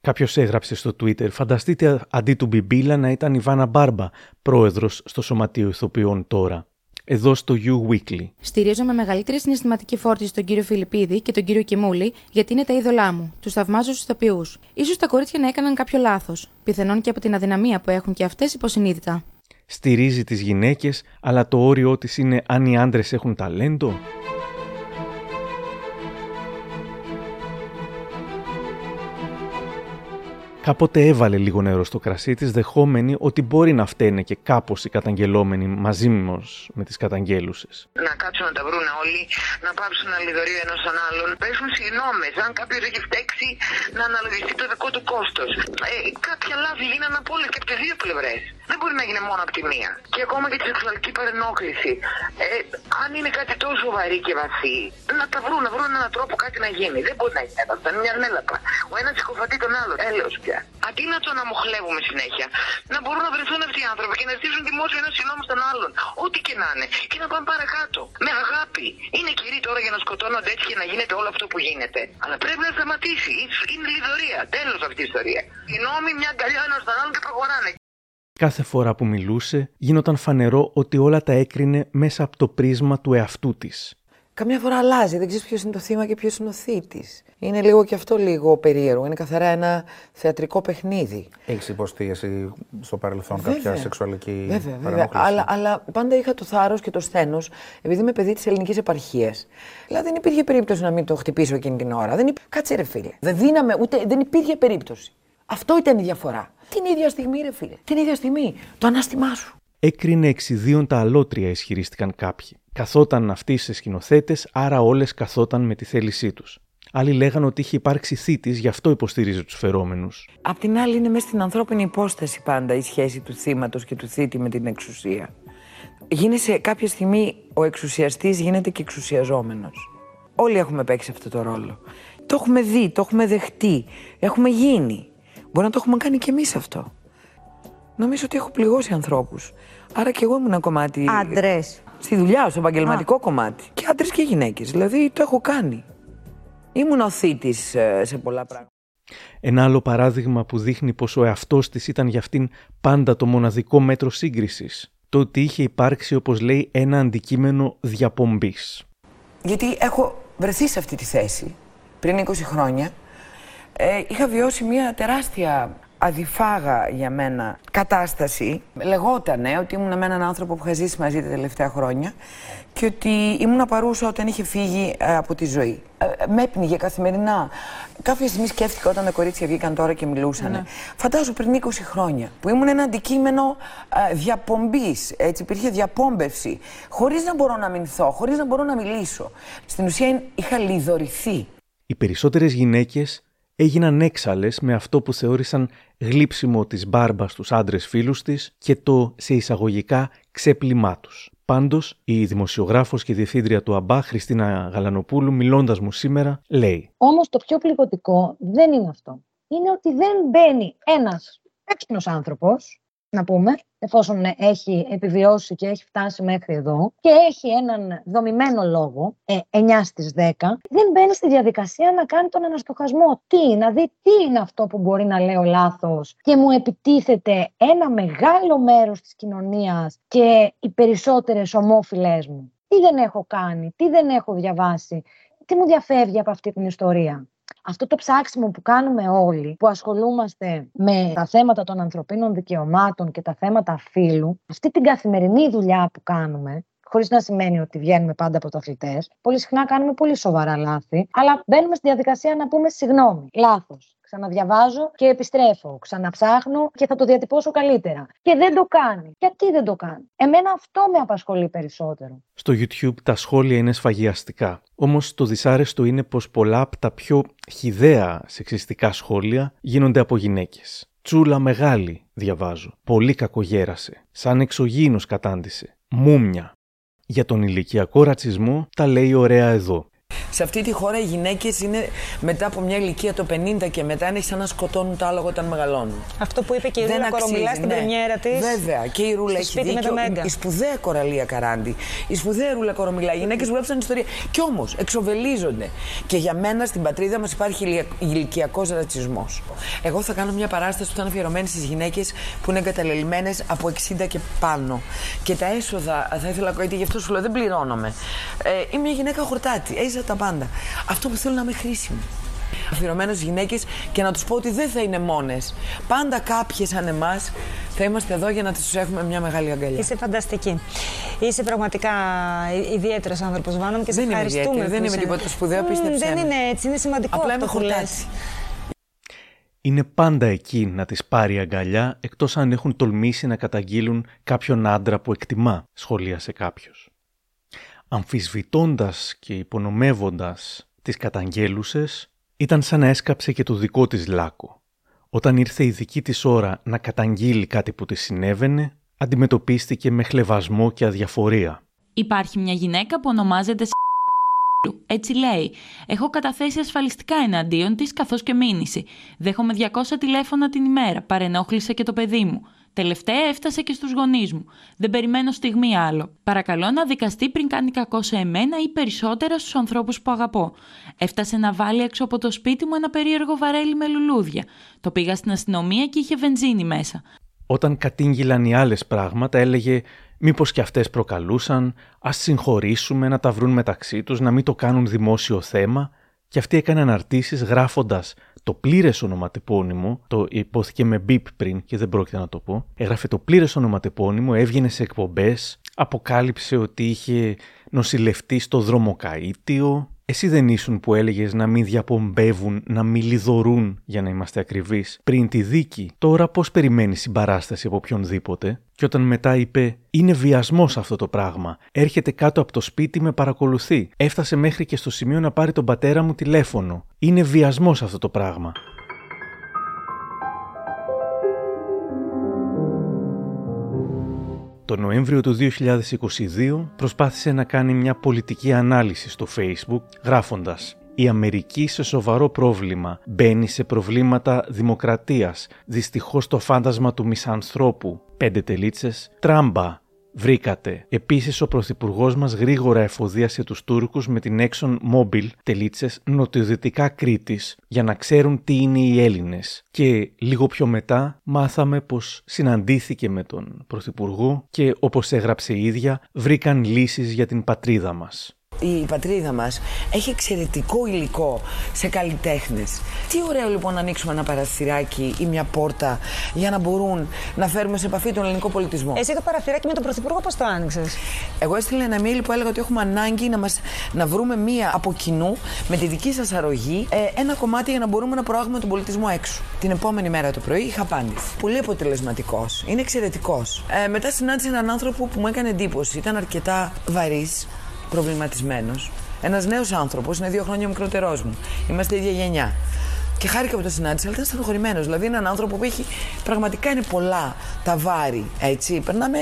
Κάποιος έγραψε στο Twitter: Φανταστείτε αντί του Μπιμπίλα να ήταν η Βάνα Μπάρμπα, πρόεδρος στο Σωματείο Ηθοποιών τώρα. Εδώ στο You Weekly. Στηρίζω με μεγαλύτερη συναισθηματική φόρτιση τον κύριο Φιλιππίδη και τον κύριο Κιμούλη, γιατί είναι τα είδωλά μου. Τους θαυμάζω στους ηθοποιούς. σω τα κορίτσια να έκαναν κάποιο λάθος. Πιθανόν και από την αδυναμία που έχουν και αυτές υποσυνείδητα. Στηρίζει τις γυναίκες, αλλά το όριό της είναι αν οι άντρες έχουν ταλέντο. Κάποτε έβαλε λίγο νερό στο κρασί της, δεχόμενη ότι μπορεί να φταίνε και κάπως οι καταγγελόμενοι μαζί μας με τις καταγγέλουσες. να κάτσουν να τα βρουν όλοι, να πάψουν να λιδωρεί ένας τον άλλον. Πέσουν συγγνώμες. Αν κάποιος έχει φταίξει, να αναλογιστεί το δικό του κόστος. Ε, κάποια λάθη γίνανε από όλες και από τις δύο πλευρές. Δεν μπορεί να γίνει μόνο από τη μία. Και ακόμα και τη σεξουαλική παρενόχληση. Ε, αν είναι κάτι τόσο βαρύ και βαθύ, να τα βρουν, να βρουν έναν τρόπο κάτι να γίνει. Δεν μπορεί να γίνει αυτό. Θα είναι μια νέλαπα. Ο ένας συκοφατεί τον άλλο. Έλεος πια. Αντί να τον αμοχλεύουμε συνέχεια, να μπορούν να βρεθούν αυτοί οι άνθρωποι και να ζητήσουν δημόσιο ένα συγγνώμη στον άλλον. Ό,τι και να είναι. Και να πάνε παρακάτω. Με αγάπη. Είναι καιροί τώρα για να σκοτώνονται έτσι και να γίνεται όλο αυτό που γίνεται. Αλλά πρέπει να σταματήσει. Είναι λιδωρία. Τέλος αυτή η ιστορία. Συγγνώμη, μια αγκαλιά ένα στον άλλον και προχωράνε. Κάθε φορά που μιλούσε, γίνονταν φανερό ότι όλα τα έκρινε μέσα από το πρίσμα του εαυτού της. Καμιά φορά αλλάζει, δεν ξέρεις ποιος είναι το θύμα και ποιος είναι ο θήτης. Είναι λίγο και αυτό λίγο περίεργο. Είναι καθαρά ένα θεατρικό παιχνίδι. Έχεις υποστεί εσύ στο παρελθόν Βέβαια. κάποια σεξουαλική Βέβαια, βέβαια. παρενόχληση; Αλλά, αλλά πάντα είχα το θάρρος και το σθένος, επειδή είμαι παιδί της ελληνικής επαρχίας. Δηλαδή δεν υπήρχε περίπτωση να μην το χτυπήσω εκείνη την ώρα. Δεν υπ... Κάτσε ρε φίλε. Δεν δίναμε, ούτε, δεν υπήρχε περίπτωση. Αυτό ήταν η διαφορά. Την ίδια στιγμή, ρε φίλε. Την ίδια στιγμή. Το ανάστημά σου. Έκρινε εξιδίων τα αλότρια, ισχυρίστηκαν κάποιοι. Καθόταν αυτοί σε σκηνοθέτες, άρα όλες καθόταν με τη θέλησή τους. Άλλοι λέγανε ότι είχε υπάρξει θήτης, γι' αυτό υποστηρίζει τους φερόμενους. Απ' την άλλη, είναι μέσα στην ανθρώπινη υπόσταση πάντα η σχέση του θύματος και του θήτη με την εξουσία. Γίνεσαι κάποια στιγμή ο εξουσιαστής, γίνεται και εξουσιαζόμενος. Όλοι έχουμε παίξει αυτό το ρόλο. Το έχουμε δει, το έχουμε δεχτεί, έχουμε γίνει. Μπορεί να το έχουμε κάνει κι εμείς αυτό. Νομίζω ότι έχω πληγώσει ανθρώπους. Άρα και εγώ ήμουν ένα κομμάτι. Άντρες. Στη δουλειά, στο επαγγελματικό κομμάτι. Και άντρες και γυναίκες. Δηλαδή το έχω κάνει. Ήμουν ο θήτης σε πολλά πράγματα. Ένα άλλο παράδειγμα που δείχνει πως ο εαυτός της ήταν για αυτήν πάντα το μοναδικό μέτρο σύγκρισης. Το ότι είχε υπάρξει, όπως λέει, ένα αντικείμενο διαπομπής. Γιατί έχω βρεθεί σε αυτή τη θέση πριν 20 χρόνια. Ε, είχα βιώσει μια τεράστια αδιφάγα για μένα κατάσταση. Λεγότανε ότι ήμουν με έναν άνθρωπο που είχα ζήσει μαζί τα τελευταία χρόνια και ότι ήμουν παρούσα όταν είχε φύγει ε, από τη ζωή. Ε, με έπνιγε καθημερινά. Κάποια στιγμή σκέφτηκα όταν τα κορίτσια βγήκαν τώρα και μιλούσαν. Ναι. Φαντάζομαι πριν 20 χρόνια που ήμουν ένα αντικείμενο ε, διαπομπής. Έτσι υπήρχε διαπόμπευση. Χωρίς να μπορώ να μηνθώ, χωρίς να μπορώ να μιλήσω. Στην ουσία είχα λιδωρηθεί. Οι περισσότερες γυναίκες έγιναν έξαλλες με αυτό που θεώρησαν γλύψιμο της μπάρμπας στους άντρες φίλους της και το σε εισαγωγικά ξέπλυμά τους. Πάντως, η δημοσιογράφος και διευθύντρια του ΑΜΠΑ, Χριστίνα Γαλανοπούλου, μιλώντας μου σήμερα, λέει Όμως το πιο πληγωτικό δεν είναι αυτό. Είναι ότι δεν μπαίνει ένας έξυπνος άνθρωπος να πούμε, εφόσον έχει επιβιώσει και έχει φτάσει μέχρι εδώ και έχει έναν δομημένο λόγο, ε, 9 στις 10, δεν μπαίνει στη διαδικασία να κάνει τον αναστοχασμό. Τι, να δει τι είναι αυτό που μπορεί να λέω λάθος και μου επιτίθεται ένα μεγάλο μέρος της κοινωνίας και οι περισσότερες ομόφυλες μου. Τι δεν έχω κάνει, τι δεν έχω διαβάσει, τι μου διαφεύγει από αυτή την ιστορία αυτό το ψάξιμο που κάνουμε όλοι, που ασχολούμαστε με τα θέματα των ανθρωπίνων δικαιωμάτων και τα θέματα φύλου, αυτή την καθημερινή δουλειά που κάνουμε, χωρίς να σημαίνει ότι βγαίνουμε πάντα πρωταθλητές. Πολύ συχνά κάνουμε πολύ σοβαρά λάθη, αλλά μπαίνουμε στη διαδικασία να πούμε συγγνώμη, λάθος. Ξαναδιαβάζω και επιστρέφω. Ξαναψάχνω και θα το διατυπώσω καλύτερα. Και δεν το κάνει. Γιατί δεν το κάνει; Εμένα αυτό με απασχολεί περισσότερο. Στο YouTube τα σχόλια είναι σφαγιαστικά. Όμως το δυσάρεστο είναι πως πολλά από τα πιο χιδαία σεξιστικά σχόλια γίνονται από γυναίκες. Τσούλα μεγάλη, διαβάζω. Πολύ κακογέρασε. Σαν εξωγήινος κατάντησε. Μούμια. Για τον ηλικιακό ρατσισμό τα λέει ωραία εδώ. Σε αυτή τη χώρα οι γυναίκες είναι μετά από μια ηλικία το 50 και μετά είναι σαν να σκοτώνουν το άλογο όταν μεγαλώνουν. Αυτό που είπε και η Ρούλα Κορομιλάς στην ναι. πρεμιέρα της. Βέβαια. Και η Ρούλα έχει δίκιο. Η σπουδαία κοραλία Καράντη. Η σπουδαία Ρούλα Κορομιλά. Οι γυναίκες γράψαν ιστορία. Κι όμως εξοβελίζονται. Και για μένα στην πατρίδα μας υπάρχει ηλικιακός ρατσισμός. Εγώ θα κάνω μια παράσταση που θα είναι αφιερωμένη στις γυναίκες που είναι εγκαταλελειμμένες από 60 και πάνω. Και τα έσοδα, θα ήθελα να γιατί γι' αυτό σου λέω δεν πληρώνομαι. Ε, είμαι μια γυναίκα χορτάτη έζησα τα πάντα. Αυτό που θέλω να είμαι χρήσιμη. Αφιερωμένες γυναίκες και να τους πω ότι δεν θα είναι μόνες. Πάντα κάποιες σαν εμάς θα είμαστε εδώ για να τους έχουμε μια μεγάλη αγκαλιά. Είσαι φανταστική. Είσαι πραγματικά ιδιαίτερος άνθρωπος, Βάνο, και σε δεν ευχαριστούμε. Είμαι δεν είμαι τίποτα σπουδαίο, πίστεψε. Δεν είναι έτσι, είναι σημαντικό Απλά αυτό είμαι που είναι πάντα εκεί να τις πάρει αγκαλιά, εκτός αν έχουν τολμήσει να καταγγείλουν κάποιον άντρα που εκτιμά, σχολίασε κάποιος αμφισβητώντας και υπονομεύοντας τις καταγγέλουσες, ήταν σαν να έσκαψε και το δικό της λάκκο. Όταν ήρθε η δική της ώρα να καταγγείλει κάτι που της συνέβαινε, αντιμετωπίστηκε με χλεβασμό και αδιαφορία. Υπάρχει μια γυναίκα που ονομάζεται έτσι λέει. Έχω καταθέσει ασφαλιστικά εναντίον της καθώς και μήνυση. Δέχομαι 200 τηλέφωνα την ημέρα. Παρενόχλησε και το παιδί μου. Τελευταία έφτασε και στους γονείς μου. Δεν περιμένω στιγμή άλλο. Παρακαλώ να δικαστεί πριν κάνει κακό σε εμένα ή περισσότερα στους ανθρώπους που αγαπώ. Έφτασε να βάλει έξω από το σπίτι μου ένα περίεργο βαρέλι με λουλούδια. Το πήγα στην αστυνομία και είχε βενζίνη μέσα. Όταν κατήγγυλαν οι άλλες πράγματα, έλεγε Μήπως και αυτές προκαλούσαν, ας συγχωρήσουμε να τα βρουν μεταξύ τους, να μην το κάνουν δημόσιο θέμα. Και αυτοί έκανε αναρτήσεις γράφοντας το πλήρες ονοματεπώνυμο, το υπόθηκε με μπίπ πριν και δεν πρόκειται να το πω. Έγραφε το πλήρες ονοματεπώνυμο, έβγαινε σε εκπομπές, αποκάλυψε ότι είχε νοσηλευτεί στο δρομοκαΐτιο Εσύ δεν ήσουν που έλεγες να μην διαπομπεύουν, να μην λιδωρούν, για να είμαστε ακριβείς, πριν τη δίκη. Τώρα πώς περιμένεις συμπαράσταση από οποιονδήποτε; Και όταν μετά είπε: Είναι βιασμός αυτό το πράγμα. Έρχεται κάτω από το σπίτι, με παρακολουθεί. Έφτασε μέχρι και στο σημείο να πάρει τον πατέρα μου τηλέφωνο. Είναι βιασμός αυτό το πράγμα. Το Νοέμβριο του 2022 προσπάθησε να κάνει μια πολιτική ανάλυση στο Facebook γράφοντας «Η Αμερική σε σοβαρό πρόβλημα, μπαίνει σε προβλήματα δημοκρατίας, δυστυχώς το φάντασμα του μισανθρώπου, πέντε τελίτσες, τράμπα, Βρήκατε. Επίσης, ο Πρωθυπουργός μας γρήγορα εφοδίασε τους Τούρκους με την Exxon Mobil τελίτσες νοτιοδυτικά Κρήτης για να ξέρουν τι είναι οι Έλληνες. Και λίγο πιο μετά μάθαμε πως συναντήθηκε με τον Πρωθυπουργό και όπως έγραψε η ίδια, βρήκαν λύσεις για την πατρίδα μας η πατρίδα μας έχει εξαιρετικό υλικό σε καλλιτέχνες. Τι ωραίο λοιπόν να ανοίξουμε ένα παραθυράκι ή μια πόρτα για να μπορούν να φέρουμε σε επαφή τον ελληνικό πολιτισμό. Εσύ το παραθυράκι με τον Πρωθυπουργό πώς το άνοιξες; Εγώ έστειλα ένα mail που έλεγα ότι έχουμε ανάγκη να, μας, να βρούμε μία από κοινού με τη δική σας αρρωγή ε, ένα κομμάτι για να μπορούμε να προάγουμε τον πολιτισμό έξω. Την επόμενη μέρα το πρωί είχα απάντηση. Πολύ αποτελεσματικός. Είναι εξαιρετικός. Ε, μετά συνάντησα έναν άνθρωπο που μου έκανε εντύπωση. Ήταν αρκετά βαρύς προβληματισμένος. Ένας νέος άνθρωπος, είναι δύο χρόνια μικρότερός μου. Είμαστε ίδια γενιά. Και χάρηκα που το συνάντησα, αλλά ήταν στενοχωρημένος. Δηλαδή, είναι έναν άνθρωπο που έχει πραγματικά είναι πολλά τα βάρη. Έτσι. Περνάμε,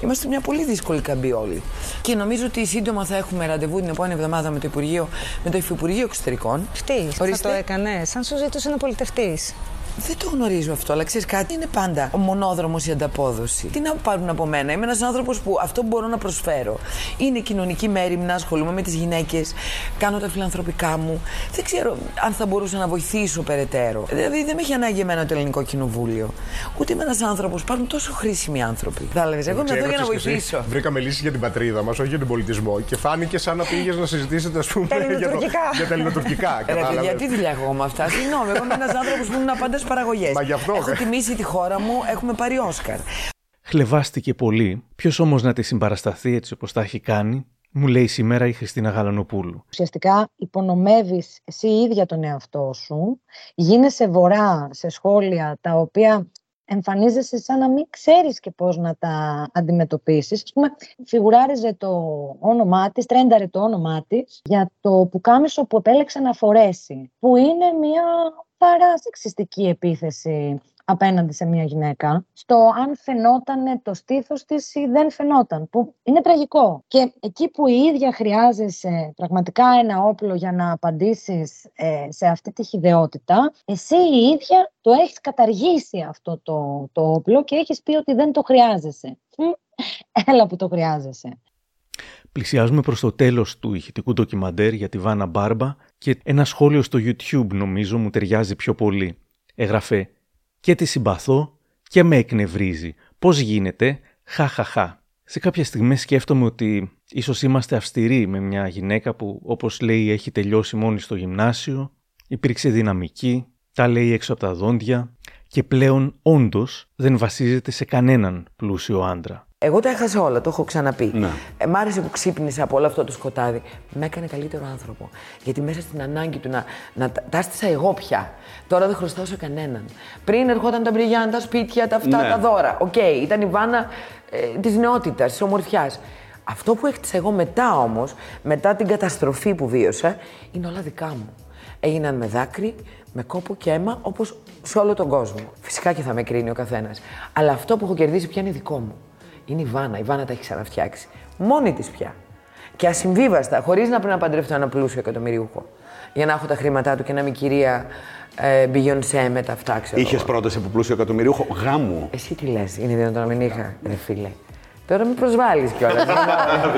είμαστε μια πολύ δύσκολη καμπή όλοι. Και νομίζω ότι σύντομα θα έχουμε ραντεβού την επόμενη εβδομάδα με το Υπουργείο, με το Υφυπουργείο Εξωτερικών. Τι, θα το έκανε, σαν σου ζητούσε να πολιτευτείς. Δεν το γνωρίζω αυτό, αλλά ξέρεις κάτι, είναι πάντα ο μονόδρομος η ανταπόδοση. Τι να πάρουν από μένα; Είμαι ένας άνθρωπος που αυτό που μπορώ να προσφέρω είναι κοινωνική μέρημνα, ασχολούμαι με τις γυναίκες, κάνω τα φιλανθρωπικά μου. Δεν ξέρω αν θα μπορούσα να βοηθήσω περαιτέρω. Δηλαδή δεν με έχει ανάγκη εμένα το ελληνικό κοινοβούλιο. Ούτε είμαι ένας άνθρωπος. Υπάρχουν τόσο χρήσιμοι άνθρωποι. Κατάλαβε, εγώ είμαι εδώ για να βοηθήσω. Βρήκαμε λύσεις για την πατρίδα μας, όχι για τον πολιτισμό. Και φάνηκε σαν να πήγες να συζητήσετε, ας πούμε, για, το, για τα ελληνοτουρκικά. Γιατί δουλειά έχω με αυτά; Συγγνώμη, εγώ είμαι ένας άνθρωπος που ήμουν πάντα παραγωγές. Μα γι' αυτό. Έχω τιμήσει τη χώρα μου, έχουμε πάρει Όσκαρ. Χλεβάστηκε πολύ. Ποιος όμως να τη συμπαρασταθεί έτσι όπως τα έχει κάνει, μου λέει σήμερα η Χριστίνα Γαλανοπούλου. Ουσιαστικά υπονομεύεις εσύ ίδια τον εαυτό σου, γίνεσαι βορρά σε σχόλια τα οποία εμφανίζεσαι σαν να μην ξέρεις και πώς να τα αντιμετωπίσεις. Ας πούμε, φιγουράριζε το όνομά της, τρένταρε το όνομά της για το πουκάμισο που επέλεξε να φορέσει, που είναι μια παρά σεξιστική επίθεση απέναντι σε μια γυναίκα, στο αν φαινόταν το στήθος της ή δεν φαινόταν, που είναι τραγικό. Και εκεί που η ίδια χρειάζεσαι πραγματικά ένα όπλο για να απαντήσεις ε, σε αυτή τη χιδεότητα, εσύ η ίδια το έχεις καταργήσει αυτό το, το όπλο και έχεις πει ότι δεν το χρειάζεσαι. Έλα που το χρειάζεσαι. Πλησιάζουμε προς το τέλος του ηχητικού ντοκιμαντέρ για τη Βάνα Μπάρμπα και ένα σχόλιο στο YouTube νομίζω μου ταιριάζει πιο πολύ. Έγραφε «Και τη συμπαθώ και με εκνευρίζει. Πώς γίνεται, χαχαχα». Σε κάποια στιγμή σκέφτομαι ότι ίσως είμαστε αυστηροί με μια γυναίκα που όπως λέει έχει τελειώσει μόνη στο γυμνάσιο, υπήρξε δυναμική, τα λέει έξω από τα δόντια και πλέον όντως δεν βασίζεται σε κανέναν πλούσιο άντρα. Εγώ τα έχασα όλα, το έχω ξαναπεί. Ναι. Ε, μ' άρεσε που ξύπνησα από όλο αυτό το σκοτάδι. Με έκανε καλύτερο άνθρωπο. Γιατί μέσα στην ανάγκη του να, να τα 'στησα εγώ πια. Τώρα δεν χρωστάω σε κανέναν. Πριν ερχόταν τα μπριγιάν, τα σπίτια, τα αυτά, ναι. τα δώρα. OK, okay, ήταν η Βάνα ε, της νεότητας, της ομορφιάς. Αυτό που έχτισα εγώ μετά όμως, μετά την καταστροφή που βίωσα, είναι όλα δικά μου. Έγιναν με δάκρυ, με κόπο και αίμα, όπως σε όλο τον κόσμο. Φυσικά και θα με κρίνει ο καθένας. Αλλά αυτό που έχω κερδίσει πια είναι δικό μου είναι η Βάνα. Η Βάνα τα έχει ξαναφτιάξει. Μόνη της πια. Και ασυμβίβαστα, χωρίς να πρέπει να παντρευτώ ένα πλούσιο εκατομμυριούχο. Για να έχω τα χρήματά του και να είμαι κυρία ε, Beyoncé με τα αυτά, ξέρω. Είχες πρόταση από πλούσιο εκατομμυριούχο; Γάμου. Εσύ τι λες, είναι δυνατόν να μην είχα, ρε φίλε. Τώρα με προσβάλλεις κιόλας.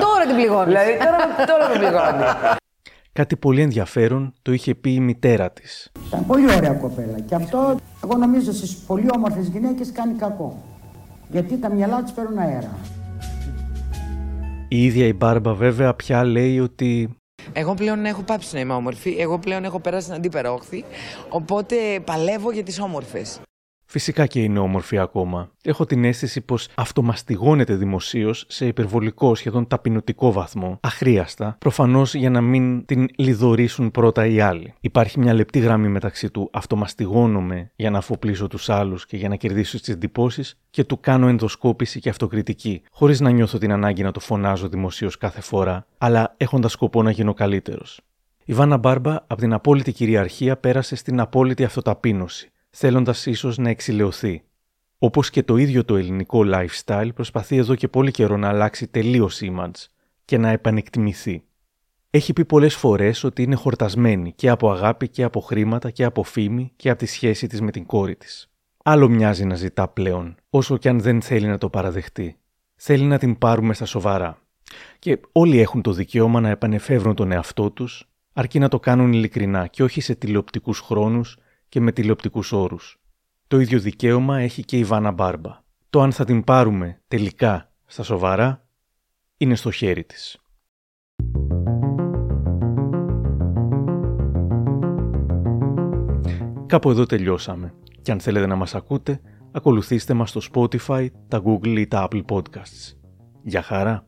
τώρα την πληγώνεις. Δηλαδή τώρα, τώρα με πληγώνεις. Κάτι πολύ ενδιαφέρον το είχε πει η μητέρα της. Ήταν πολύ ωραία κοπέλα. Και αυτό, εγώ νομίζω στις πολύ όμορφες γυναίκες κάνει κακό γιατί τα μυαλά τους παίρνουν αέρα. Η ίδια η Μπάρμπα βέβαια πια λέει ότι εγώ πλέον έχω πάψει να είμαι όμορφη. Εγώ πλέον έχω περάσει την αντίπερα όχθη. Οπότε παλεύω για τις όμορφες. Φυσικά και είναι όμορφη ακόμα. Έχω την αίσθηση πως αυτομαστιγώνεται δημοσίως σε υπερβολικό, σχεδόν ταπεινωτικό βαθμό, αχρίαστα, προφανώς για να μην την λιδωρήσουν πρώτα οι άλλοι. Υπάρχει μια λεπτή γραμμή μεταξύ του αυτομαστιγώνομαι για να αφοπλίσω τους άλλους και για να κερδίσω τις εντυπώσεις και του κάνω ενδοσκόπηση και αυτοκριτική, χωρίς να νιώθω την ανάγκη να το φωνάζω δημοσίως κάθε φορά, αλλά έχοντας σκοπό να γίνω καλύτερος. Η Βάνα Μπάρμπα από την απόλυτη κυριαρχία πέρασε στην απόλυτη αυτοταπείνωση, θέλοντας ίσως να εξηλαιωθεί. Όπως και το ίδιο το ελληνικό lifestyle προσπαθεί εδώ και πολύ καιρό να αλλάξει τελείως image και να επανεκτιμηθεί. Έχει πει πολλές φορές ότι είναι χορτασμένη και από αγάπη και από χρήματα και από φήμη και από τη σχέση της με την κόρη της. Άλλο μοιάζει να ζητά πλέον, όσο και αν δεν θέλει να το παραδεχτεί. Θέλει να την πάρουμε στα σοβαρά. Και όλοι έχουν το δικαίωμα να επανεφεύρουν τον εαυτό τους, αρκεί να το κάνουν ειλικρινά και όχι σε τηλεοπτικούς χρόνους και με τηλεοπτικούς όρους. Το ίδιο δικαίωμα έχει και η Βάνα Μπάρμπα. Το αν θα την πάρουμε τελικά στα σοβαρά είναι στο χέρι της. Κάπου εδώ τελειώσαμε. Και αν θέλετε να μας ακούτε, ακολουθήστε μας στο Spotify, τα Google ή τα Apple Podcasts. Για χαρά!